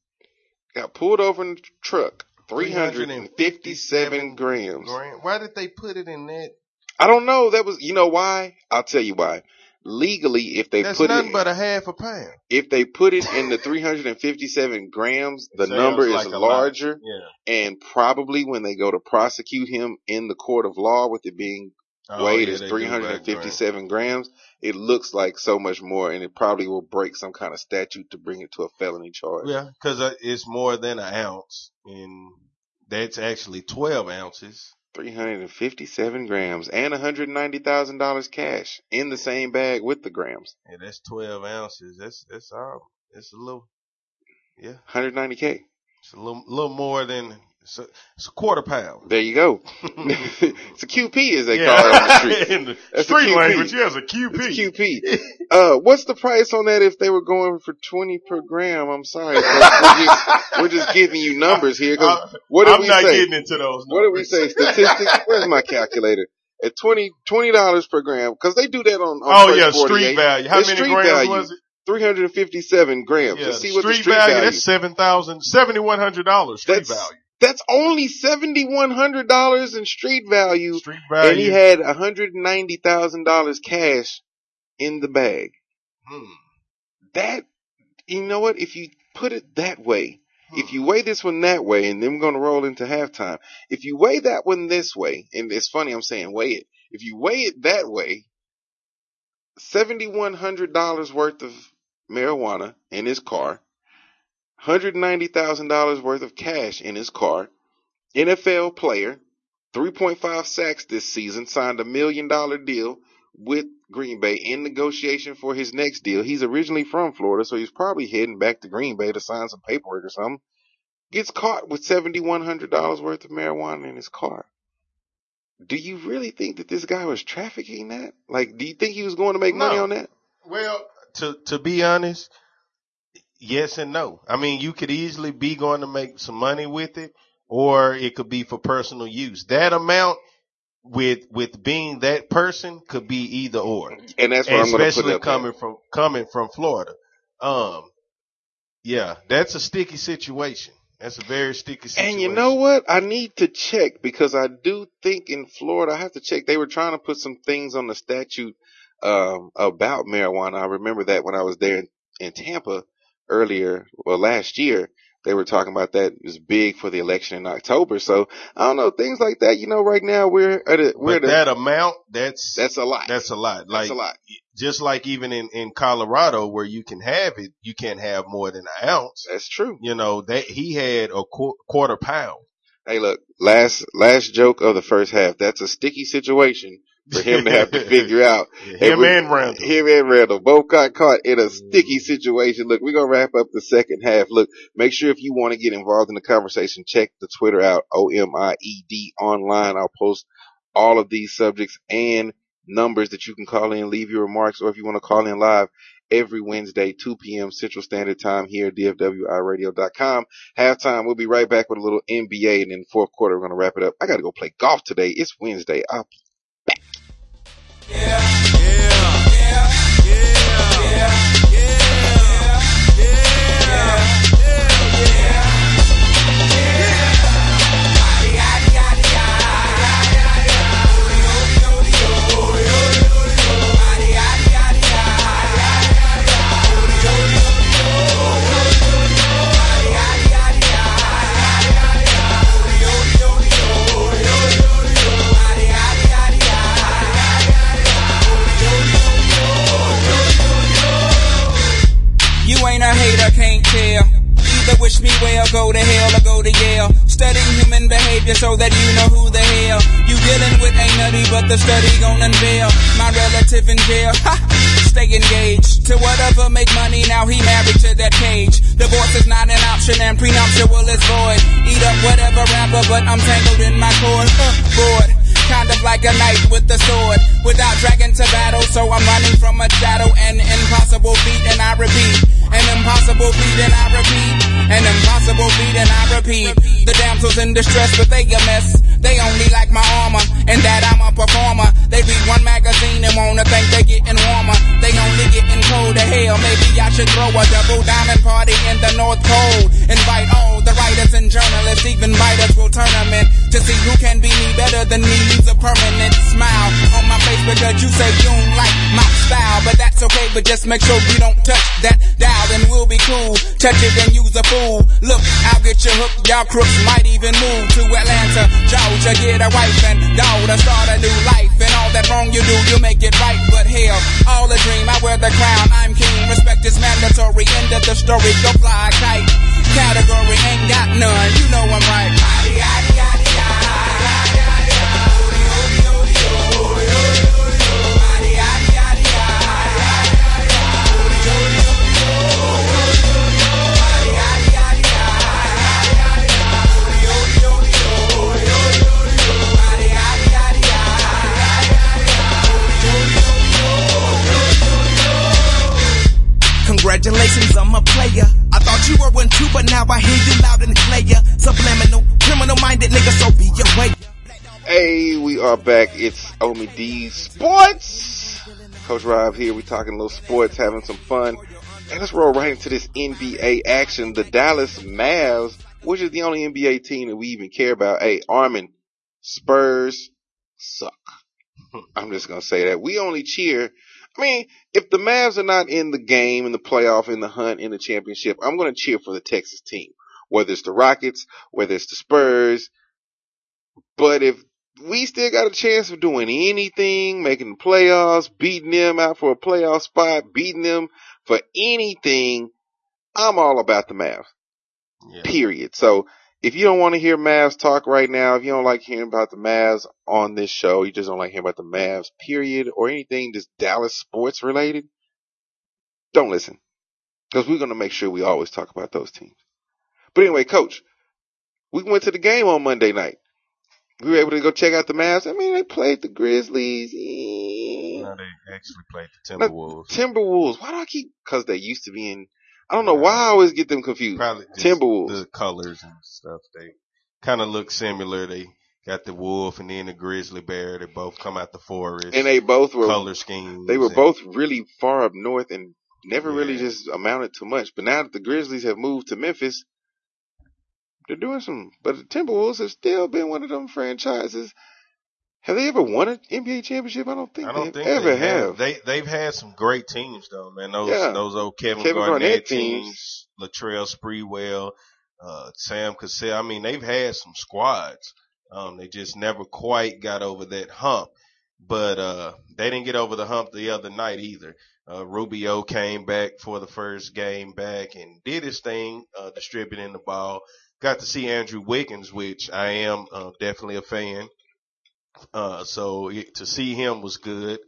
S3: Got pulled over in the truck. 357 grams.
S4: Why did they put it in that?
S3: I don't know. That was, you know why? I'll tell you why. Legally, if they
S4: That's
S3: put
S4: nothing
S3: it,
S4: but a half a pound.
S3: if they put it in the 357 grams, the number is
S4: lot.
S3: larger.
S4: Yeah.
S3: And probably when they go to prosecute him in the court of law with it being
S4: Oh,
S3: weighed
S4: yeah,
S3: as
S4: they do back grant.
S3: 357 grams, it looks like so much more and it probably will break some kind of statute to bring it to a felony charge.
S4: Yeah, because uh, it's more than an ounce, and that's actually twelve ounces.
S3: 357 grams and $190,000 cash in the same bag with the grams.
S4: Yeah, that's 12 ounces. That's, that's all. It's a little, yeah,
S3: 190K.
S4: it's a little, little more than, it's a, it's a quarter pound.
S3: There you go. it's a QP as they
S4: Yeah.
S3: call it on the street.
S4: In the
S3: That's
S4: street language, yeah, it's a QP.
S3: It's QP. Uh, what's the price on that if they were going for 20 per gram? I'm sorry. We're just, we're just giving you numbers here. 'cause
S4: I-
S3: what did
S4: I'm
S3: we
S4: not
S3: say?
S4: getting into those. numbers.
S3: What did we say? Statistics? Where's my calculator? At 20 $20 per gram, because they do that on, on
S4: Oh yeah, street value. How
S3: It's
S4: many
S3: street
S4: grams
S3: value.
S4: was it?
S3: 357 grams.
S4: Yeah,
S3: Let's see what the
S4: street,
S3: street
S4: value,
S3: value.
S4: That's seven thousand, seventy one hundred dollars street
S3: That's
S4: value.
S3: That's only $7,100 in street value.
S4: Street value.
S3: And he had $190,000 cash in the bag.
S4: Hmm.
S3: That, you know what? If you put it that way, if you weigh this one that way, and then we're going to roll into halftime. If you weigh that one this way, and it's funny I'm saying weigh it. If you weigh it that way, $7,100 worth of marijuana in his car, $190,000 worth of cash in his car, NFL player, 3.5 sacks this season, signed a million dollar deal with Green Bay in negotiation for his next deal. He's originally from Florida, so he's probably heading back to Green Bay to sign some paperwork or something. Gets caught with $7,100 worth of marijuana in his car. Do you really think that this guy was trafficking that? Like, do you think he was going to make money on that?
S4: Well, to to be honest, yes and no. I mean, you could easily be going to make some money with it, or it could be for personal use. That amount with with being that person could be either or.
S3: And that's what I'm going
S4: especially
S3: it there.
S4: coming from coming from Florida. Um, yeah, that's a sticky situation. That's a very sticky situation.
S3: And you know what? I need to check because I do think in Florida, I have to check. They were trying to put some things on the statute um, about marijuana. I remember that when I was there in, in Tampa earlier, well, last year, they were talking about that. It was big for the election in October. So I don't know things like that. You know, right now we're at a, we're at a,
S4: that amount, that's
S3: that's a lot.
S4: that's a lot. Like
S3: that's a lot.
S4: just like even in in Colorado where you can have it, you can't have more than an ounce.
S3: That's true.
S4: You know that he had a qu- quarter pound.
S3: Hey, look, last last joke of the first half. That's a sticky situation for him to have to figure out.
S4: Him
S3: we-
S4: and Randle.
S3: Him and Randle both got caught in a sticky situation. Look, we're gonna wrap up the second half. Look, make sure if you want to get involved in the conversation, check the Twitter out, O M I E D online. I'll post all of these subjects and numbers that you can call in, leave your remarks, or if you want to call in live every Wednesday, 2 p.m. Central Standard Time here at DFWIRadio.com. Halftime, we'll be right back with a little NBA, and in the fourth quarter, we're gonna wrap it up. I gotta go play golf today. It's Wednesday. I'll
S6: You wish me well, go to hell, or go to Yale. Studying human behavior so that you know who the hell you dealing with ain't nutty, but the study gon' unveil my relative in jail. Ha! Stay engaged to whatever make money. Now he married to that cage. Divorce is not an option and prenuptial is void. Eat up whatever rapper, but I'm tangled in my cord. Huh, bored. Kind of like a knight with a sword, without dragging to battle. So I'm running from a shadow, an impossible feat, and I repeat, an impossible feat, and I repeat, an impossible feat, and I repeat. The damsels in distress, but they a mess. They only like my armor, and that I'm a performer. They read one magazine and wanna think they getting warmer. They only getting cold to hell. Maybe I should throw a double diamond party in the North Pole. Invite all the writers and journalists, even writers will tournament to see who can be me better than me. Leaves a permanent smile on my face because you say you don't like my style, but that's okay. But just make sure you don't touch that dial, and we'll be cool. Touch it and use a fool. Look, I'll get you hooked. Y'all crooks might even move to Atlanta, Georgia, get a wife and daughter, start a new life. And all that wrong you do, you make it right. But hell, all a dream. I wear the crown. I'm king. Respect is mandatory. End of the story. Go fly a kite. Category ain't got none. You know I'm right.
S5: Congratulations, I'm a player. I thought you were one too, but
S7: now I hear you loud and clear. Subliminal, criminal minded nigga, so be your way.
S3: Hey, we are back. It's Omie D Sports. Coach Rob here. we talking a little sports, having some fun. And let's roll right into this NBA action. The Dallas Mavs, which is the only NBA team that we even care about. Hey, Armin, Spurs suck. I'm just going to say that. We only cheer I mean, if the Mavs are not in the game, in the playoff, in the hunt, in the championship, I'm gonna cheer for the Texas team. Whether it's the Rockets, whether it's the Spurs. But if we still got a chance of doing anything, making the playoffs, beating them out for a playoff spot, beating them for anything, I'm all about the Mavs.
S4: Yeah.
S3: Period. So if you don't want to hear Mavs talk right now, if you don't like hearing about the Mavs on this show, you just don't like hearing about the Mavs, period, or anything just Dallas sports related, don't listen. Because we're going to make sure we always talk about those teams. But anyway, coach, we went to the game on Monday night. We were able to go check out the Mavs. I mean, they played the Grizzlies.
S4: No, they actually played the Timberwolves.
S3: Timberwolves. Why do I keep? Because they used to be in. I don't know why I always get them confused.
S4: Probably
S3: Timberwolves.
S4: The colors and stuff. They kind of look similar. They got the wolf and then the grizzly bear. They both come out the forest.
S3: and they both were
S4: color schemes.
S3: they were both really far up north and never really just amounted to much. But now that the Grizzlies have moved to Memphis, they're doing some. But the Timberwolves have still been one of them franchises. Have they ever won an NBA championship? I don't think
S4: I don't
S3: they
S4: think
S3: ever
S4: they
S3: have.
S4: They they've had some great teams though, man. Those
S3: Yeah.
S4: those old Kevin,
S3: Kevin
S4: Garnett,
S3: Garnett
S4: teams,
S3: teams.
S4: Latrell Sprewell, uh, Sam Cassell. I mean, they've had some squads. Um, they just never quite got over that hump. But uh, they didn't get over the hump the other night either. Uh, Rubio came back for the first game back and did his thing, uh, distributing the ball. Got to see Andrew Wiggins, which I am uh, definitely a fan. Uh, so it, to see him was good.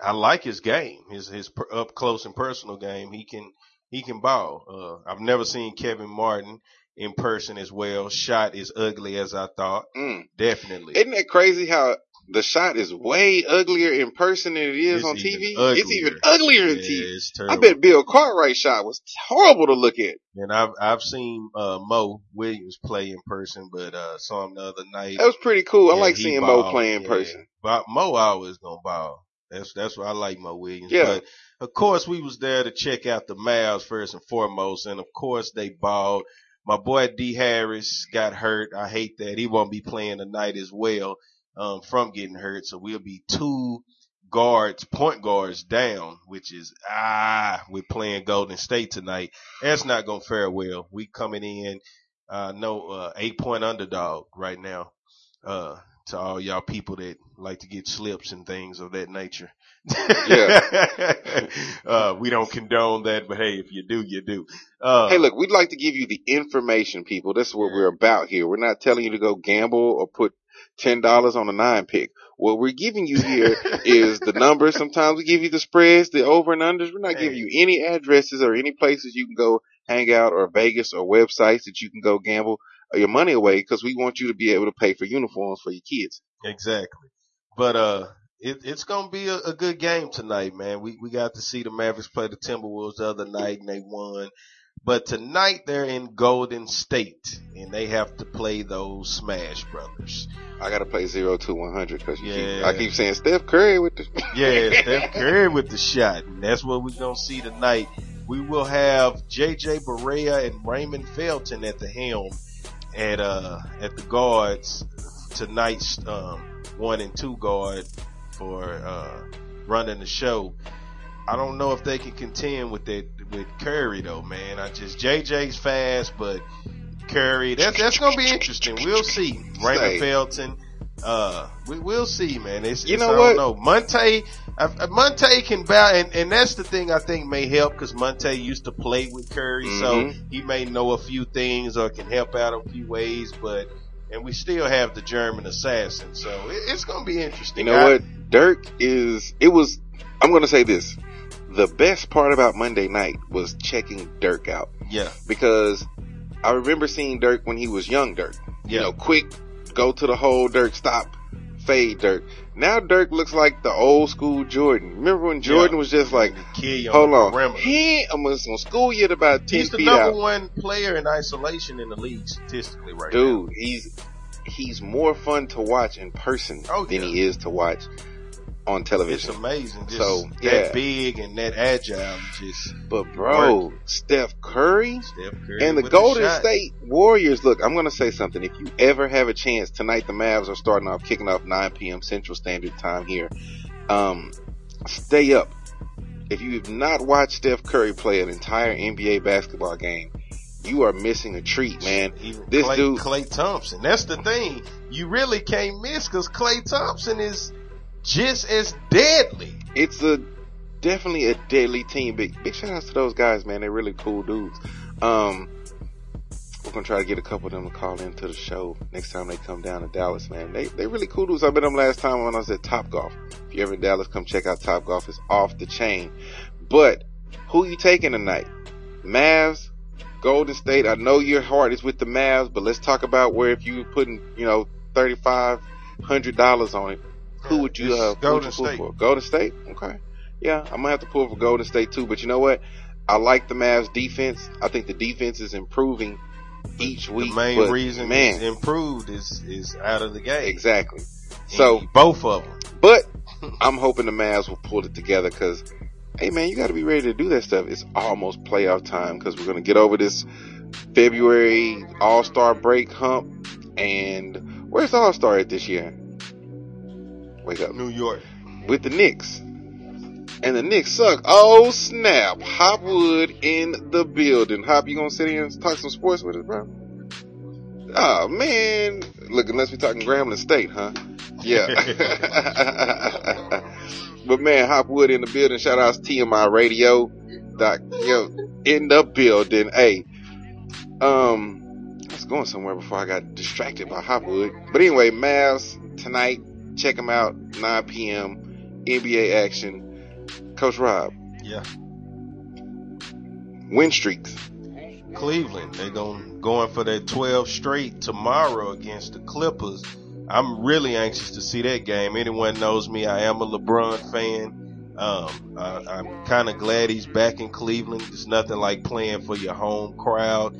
S4: I like his game, his his per, up close and personal game. He can he can ball. Uh, I've never seen Kevin Martin in person as well. Shot as ugly as I thought.
S3: Mm.
S4: Definitely.
S3: Isn't that crazy how the shot is way uglier in person than it is
S4: It's
S3: on TV? It's even
S4: uglier.
S3: uglier in
S4: Yeah,
S3: TV. I bet Bill Cartwright's shot was horrible to look at.
S4: And I've I've seen uh, Mo Williams play in person, but uh, saw him the other night.
S3: That was pretty cool. I like seeing Mo
S4: balled.
S3: play in
S4: Yeah.
S3: person.
S4: But Mo always gonna ball. That's that's why I like Mo Williams.
S3: Yeah.
S4: But of course we was there to check out the Mavs first and foremost, and of course they balled. My boy D Harris got hurt. I hate that. He won't be playing tonight as well, um, from getting hurt. So we'll be two guards, point guards down, which is ah, we're playing Golden State tonight. That's not gonna fare well. We coming in, uh, no, uh, eight point underdog right now. Uh, to all y'all people that like to get slips and things of that nature.
S3: Yeah.
S4: uh, we don't condone that, but hey, if you do, you do. Uh,
S3: Hey, look, we'd like to give you the information, people. This is what we're about here. We're not telling you to go gamble or put ten dollars on a nine pick. What we're giving you here is the numbers. Sometimes we give you the spreads, the over and unders. We're not giving you any addresses or any places you can go hang out or Vegas or websites that you can go gamble your money away because we want you to be able to pay for uniforms for your kids.
S4: Exactly. But uh it, it's gonna be a, a good game tonight, man. We we got to see the Mavericks play the Timberwolves the other night and they won. But tonight they're in Golden State and they have to play those Splash Brothers.
S3: I gotta play zero to one hundred because
S4: Yeah.
S3: I keep saying Steph Curry with the
S4: Yeah, Steph Curry with the shot. And that's what we're gonna see tonight. We will have JJ Barea and Raymond Felton at the helm at uh at the guards tonight's um one and two guard for uh running the show. I don't know if they can contend with that with Curry though, man. I just JJ's fast, but Curry that's that's gonna be interesting. We'll see. Raymond. Felton. Uh, we will see, man. It's,
S3: You
S4: it's-
S3: know
S4: I
S3: what?
S4: don't know. Monta, uh, Monta can bow, and, and that's the thing I think may help because Monta used to play with Curry, so
S3: Mhm.
S4: he may know a few things or can help out a few ways. But and we still have the German assassin, so it, it's gonna be interesting.
S3: You know
S4: I-
S3: what? Dirk is, it was, I'm going to say this. The best part about Monday night was checking Dirk out
S4: Yeah,
S3: because I remember seeing Dirk when he was young Dirk. You know, quick, go to the hole, Dirk, stop, fade Dirk. Now Dirk looks like the old school Jordan. Remember when Jordan
S4: Yeah.
S3: was just like, hold
S4: the
S3: on, he I'm gonna school you at about ten
S4: He's the
S3: feet
S4: number
S3: out.
S4: one player in isolation in the league statistically right
S3: Dude, he's he's more fun to watch in person
S4: Oh,
S3: than
S4: yeah.
S3: he is to watch on
S4: television. It's amazing. Just
S3: So,
S4: that big and that agile. Just
S3: But bro, Steph Curry
S4: Steph Curry
S3: and the Golden. State Warriors. Look, I'm gonna say something. If you ever have a chance tonight, the Mavs are starting off kicking off 9 p.m. Central Standard Time here. Um, stay up. If you have not watched Steph Curry play an entire NBA basketball game, you are missing a treat, man.
S4: Even
S3: This
S4: Klay,
S3: dude-
S4: Klay Thompson. That's the thing. You really can't miss because Klay Thompson is just as deadly.
S3: it's a definitely a deadly team. Big big shout outs to those guys, man. They're really cool dudes. Um, we're gonna try to get a couple of them to call into the show next time they come down to Dallas, man. They they really cool dudes. I met them last time when I was at Top Golf. If you're ever in Dallas, come check out Top Golf. It's off the chain. But who you taking tonight? Mavs, Golden State. I know your heart is with the Mavs, but let's talk about where if you putting, you know, thirty five hundred dollars on it, who would you uh, would
S4: Golden
S3: you pull
S4: State.
S3: for? Golden State. Okay. Yeah, I'm gonna have to pull for Golden State too. But you know what? I like the Mavs defense. I think the defense is improving each week.
S4: the main reason
S3: man,
S4: it's improved is is out of the game.
S3: exactly.
S4: And
S3: So,
S4: both of them.
S3: but I'm hoping the Mavs will pull it together because, hey man, you got to be ready to do that stuff. It's almost playoff time because we're gonna get over this February All Star break hump. And where's All Star at this year? Wake up
S4: New York.
S3: with the Knicks. And the Knicks suck. Oh snap. Hopwood in the building. Hop, you gonna sit here and talk some sports with us, bro? Oh man. Look, unless we're talking Grambling State, huh? Yeah. but man, Hopwood in the building. Shout outs TMI Radio. Doc, yo, in the building. Hey, um, I was going somewhere before I got distracted by Hopwood. But anyway, Mavs tonight. Check them out. 9 p.m. NBA action. Coach Rob,
S4: Yeah.
S3: win streaks.
S4: Cleveland. They're going going for that 12 straight tomorrow against the Clippers. I'm really anxious to see that game. Anyone knows me, I am a LeBron fan. Um, I, I'm kind of glad he's back in Cleveland. It's nothing like playing for your home crowd.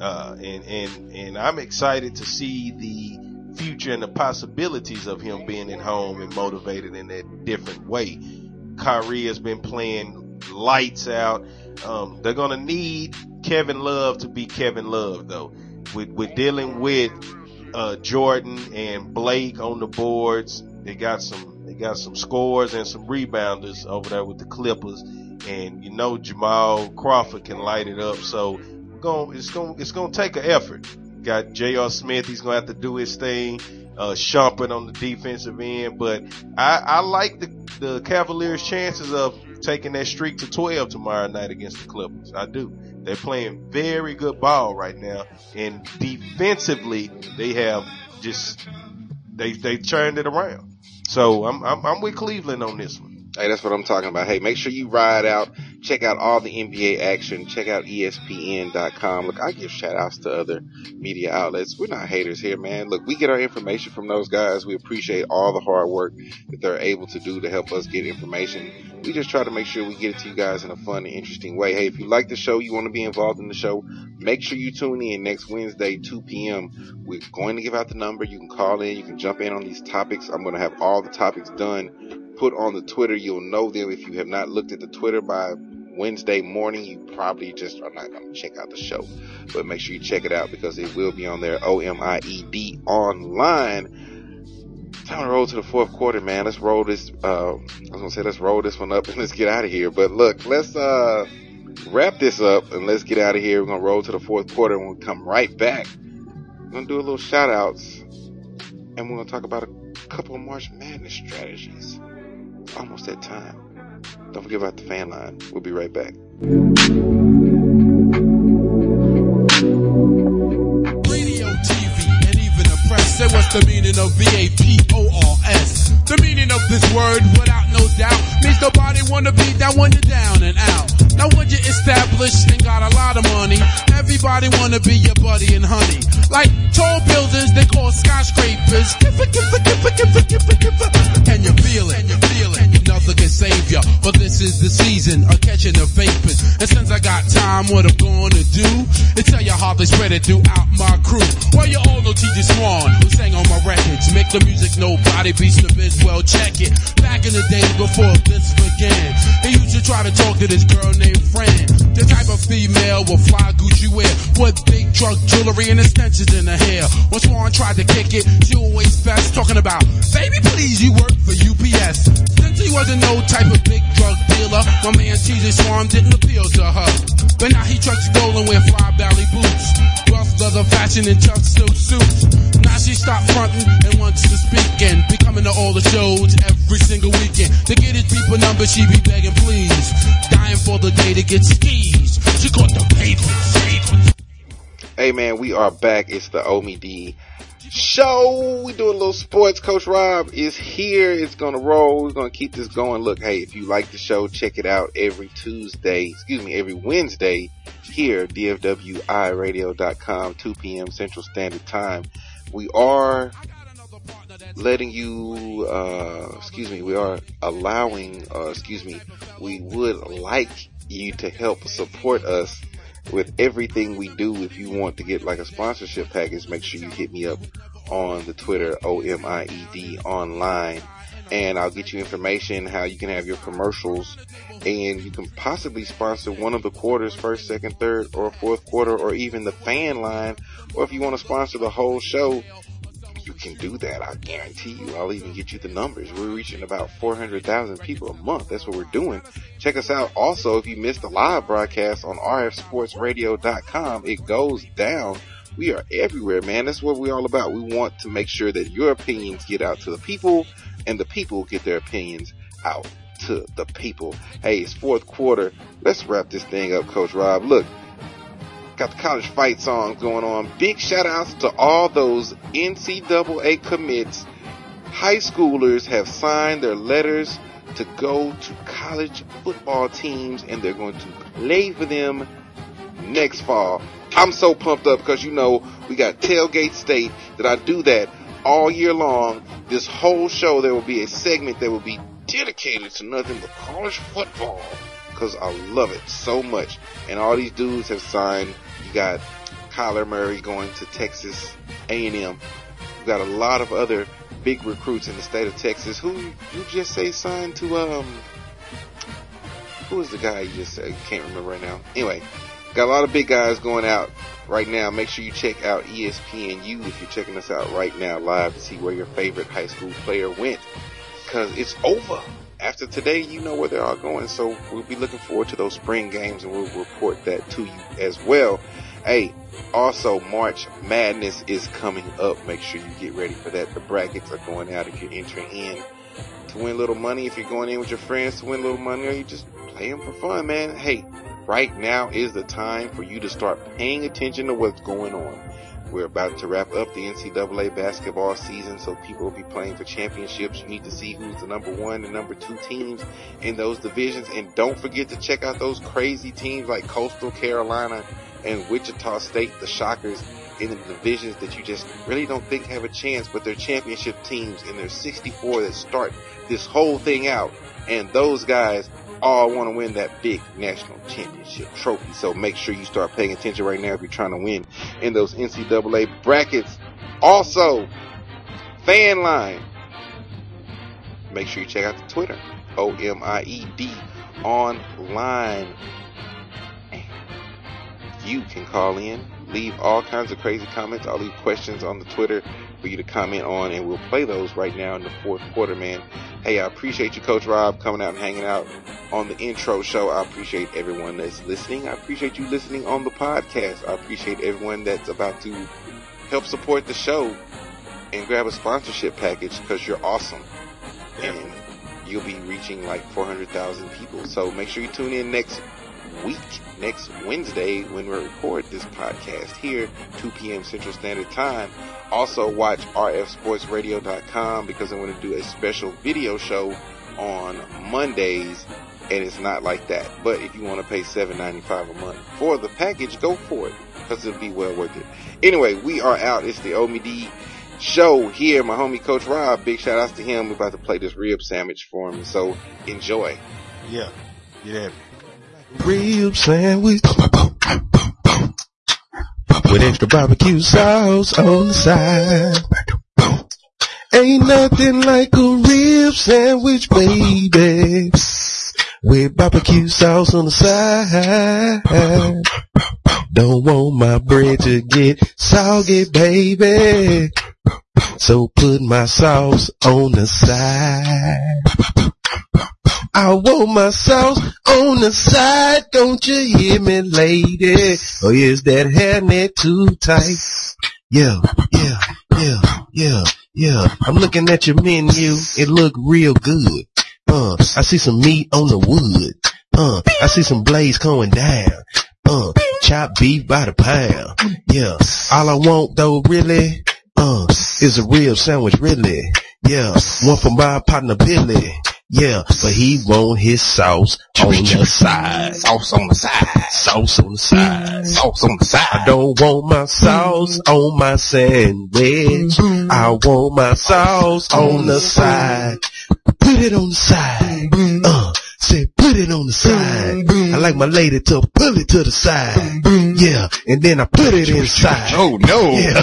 S4: Uh, and, and, and I'm excited to see the future and the possibilities of him being at home and motivated in that different way. Kyrie has been playing lights out. Um, they're gonna need Kevin Love to be Kevin Love though. With with dealing with uh, Jordan and Blake on the boards, they got some they got some scores and some rebounders over there with the Clippers, and you know Jamal Crawford can light it up. So going it's going it's to take an effort. Got J.R. Smith, he's going to have to do his thing. Uh, Shumpert on the defensive end, but I, I like the, the Cavaliers' chances of taking that streak to 12 tomorrow night against the Clippers. I do. They're playing very good ball right now, and defensively they have just they they turned it around. So I'm I'm, I'm with Cleveland on this one.
S3: Hey, that's what I'm talking about. Hey, make sure you ride out. Check out all the NBA action. Check out ESPN.com. Look, I give shout outs to other media outlets. We're not haters here, man. Look, we get our information from those guys. We appreciate all the hard work that they're able to do to help us get information. We just try to make sure we get it to you guys in a fun and interesting way. Hey, if you like the show, you want to be involved in the show, make sure you tune in next Wednesday, 2 p.m. We're going to give out the number. You can call in. You can jump in on these topics. I'm going to have all the topics done put on the Twitter. You'll know them if you have not looked at the Twitter by Wednesday morning. You probably just are not going to check out the show, but make sure you check it out because it will be on there. O M I E D online. Time to roll to the fourth quarter, man. Let's roll this. Uh, I was gonna say let's roll this one up and let's get out of here. But look, let's uh wrap this up and let's get out of here. We're gonna roll to the fourth quarter and we'll come right back. We're gonna do a little shout outs and we're gonna talk about a couple of March Madness strategies. Almost that time. Don't forget about the fan line. We'll be right back.
S2: Say what's
S8: the meaning of V-A-P-O-R-S? The meaning of this word, without no doubt, means nobody wanna be down when you're down and out. Now when you're established and got a lot of money, everybody wanna be your buddy and honey. Like tall buildings they call skyscrapers. Can you feel it? Can you feel it? This is the season of catching the vapors. And since I got time, what I'm gonna do is tell you how they spread it throughout my crew. Well, you all know TJ Swan, who sang on my records. Make the music nobody beats the biz, well check it. Back in the days before this began, he used to try to talk to this girl named Fran. The type of female with fly Gucci wear, with big truck jewelry and extensions in her hair. When Swan tried to kick it, she always fast, talking about, baby please, you work for UPS. Since he wasn't no type of big drug dealer, my man TJ Swan didn't appeal to her. But now he trucks and wear fly belly boots. Rough leather fashion and tough silk suits. Now she stopped fronting and wants to speak and be coming to all the shows every single weekend. To get his people number, she be begging please. Dying for the day to get skis. She caught the papers.
S3: Hey man, we are back. It's the Omie D show. We do a little sports. Coach Rob is here. It's gonna roll. We're gonna keep this going. Look, hey, if you like the show, check it out every Tuesday, excuse me, every Wednesday here, dfwiradio.com, 2 p.m. Central Standard Time. We are letting you, uh, excuse me, we are allowing, uh, excuse me, we would like you to help support us with everything we do. If you want to get like a sponsorship package, make sure you hit me up on the Twitter O-M-I-E-D online and I'll get you information how you can have your commercials and you can possibly sponsor one of the quarters, first, second, third, or fourth quarter, or even the fan line. Or if you want to sponsor the whole show, you can do that. I guarantee you. I'll even get you the numbers. We're reaching about 400,000 people a month. That's what we're doing. Check us out. Also, if you missed the live broadcast on rfsportsradio.com, it goes down. We are everywhere, man. That's what we're all about. We want to make sure that your opinions get out to the people and the people get their opinions out to the people. Hey, it's fourth quarter. Let's wrap this thing up, Coach Rob. Look, got the college fight songs going on. Big shout outs to all those NCAA commits. High schoolers have signed their letters to go to college football teams and they're going to play for them next fall. I'm so pumped up because you know we got Tailgate State that I do that all year long. This whole show there will be a segment that will be dedicated to nothing but college football because I love it so much. And all these dudes have signed. You got Kyler Murray going to Texas A&M. You got a lot of other big recruits in the state of Texas. Who you just say signed to um? Who is the guy you just said? Can't remember right now. Anyway, got a lot of big guys going out right now. Make sure you check out ESPNU if you're checking us out right now live to see where your favorite high school player went. Cause it's over. After today, you know where they're all going. So we'll be looking forward to those spring games and we'll report that to you as well. Hey, also March Madness is coming up. Make sure you get ready for that. The brackets are going out if you're entering in to win a little money. If you're going in with your friends to win a little money or you just playing for fun, man. Hey, right now is the time for you to start paying attention to what's going on. We're about to wrap up the NCAA basketball season, so people will be playing for championships. You need to see who's the number one and number two teams in those divisions. And don't forget to check out those crazy teams like Coastal Carolina and Wichita State, the Shockers, in the divisions that you just really don't think have a chance, but they're championship teams and there's 64 that start this whole thing out. And those guys all want to win that big national championship trophy. So make sure you start paying attention right now if you're trying to win in those NCAA brackets. Also, fan line. Make sure you check out the Twitter. O-M-I-E-D online. You can call in, leave all kinds of crazy comments. I'll leave questions on the Twitter for you to comment on, and we'll play those right now in the fourth quarter, man. Hey, I appreciate you, Coach Rob, coming out and hanging out on the intro show. I appreciate everyone that's listening. I appreciate you listening on the podcast. I appreciate everyone that's about to help support the show and grab a sponsorship package because you're awesome. And you'll be reaching like 400,000 people. So make sure you tune in next week, next Wednesday, when we record this podcast here, 2 p.m. Central Standard Time. Also watch rfsportsradio.com because I'm going to do a special video show on Mondays and it's not like that. But if you want to pay $7.95 a month for the package, go for it because it'll be well worth it. Anyway, we are out. It's the Omie D show here. My homie Coach Rob, big shout outs to him. We're about to play this rib sandwich for him. So enjoy.
S9: Yeah. Yeah.
S4: Rib sandwich. With extra barbecue sauce on the side. Ain't nothing like a rib sandwich, baby. With barbecue sauce on the side. Don't want my bread to get soggy, baby. So put my sauce on the side. I want my sauce on the side, don't you hear me, lady? Or is that hairnet too tight? Yeah, yeah, yeah, yeah, yeah. I'm looking at your menu, it look real good. Uh, I see some meat on the wood. Uh, I see some blades going down. Uh, chopped beef by the pound. Yeah, all I want though really, uh, is a real sandwich really. Yeah, one for my partner Billy. Yeah, but he want his sauce oh, on the side.
S10: Sauce on the side.
S4: Sauce on the side.
S10: Sauce on the side.
S4: I don't want my sauce mm. on my sandwich. Mm-hmm. I want my sauce on the side. Put it on the side. Mm-hmm. Uh, say put it on the side. I like my lady to pull it to the side. Yeah, and then I put it inside.
S10: Oh no.
S4: Yeah.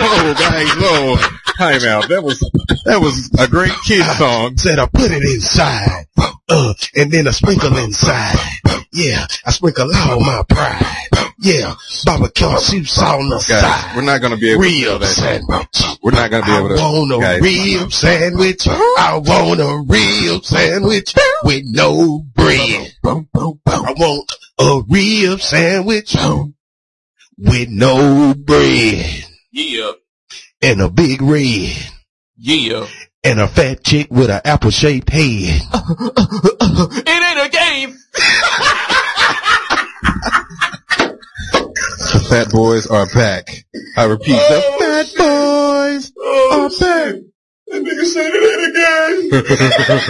S10: oh guys, no. Time out. That was that was a great kid song.
S4: Said I put it inside. Uh, and then I sprinkle inside. Yeah, I sprinkle all my pride. Yeah, barbecue sauce on the
S10: Guys,
S4: side.
S10: we're not gonna be able to
S4: Real
S10: that.
S4: sandwich.
S10: We're not gonna be
S4: I
S10: able to.
S4: want a
S10: guys,
S4: real sandwich. I want a real sandwich with no bread. I want a real sandwich with no bread
S10: Yeah.
S4: and a big red
S10: Yeah.
S4: and a fat chick with an apple shaped head.
S10: It ain't a game. Fat boys are back. I repeat, the oh, fat boys oh, are back. That nigga said it ain't a game.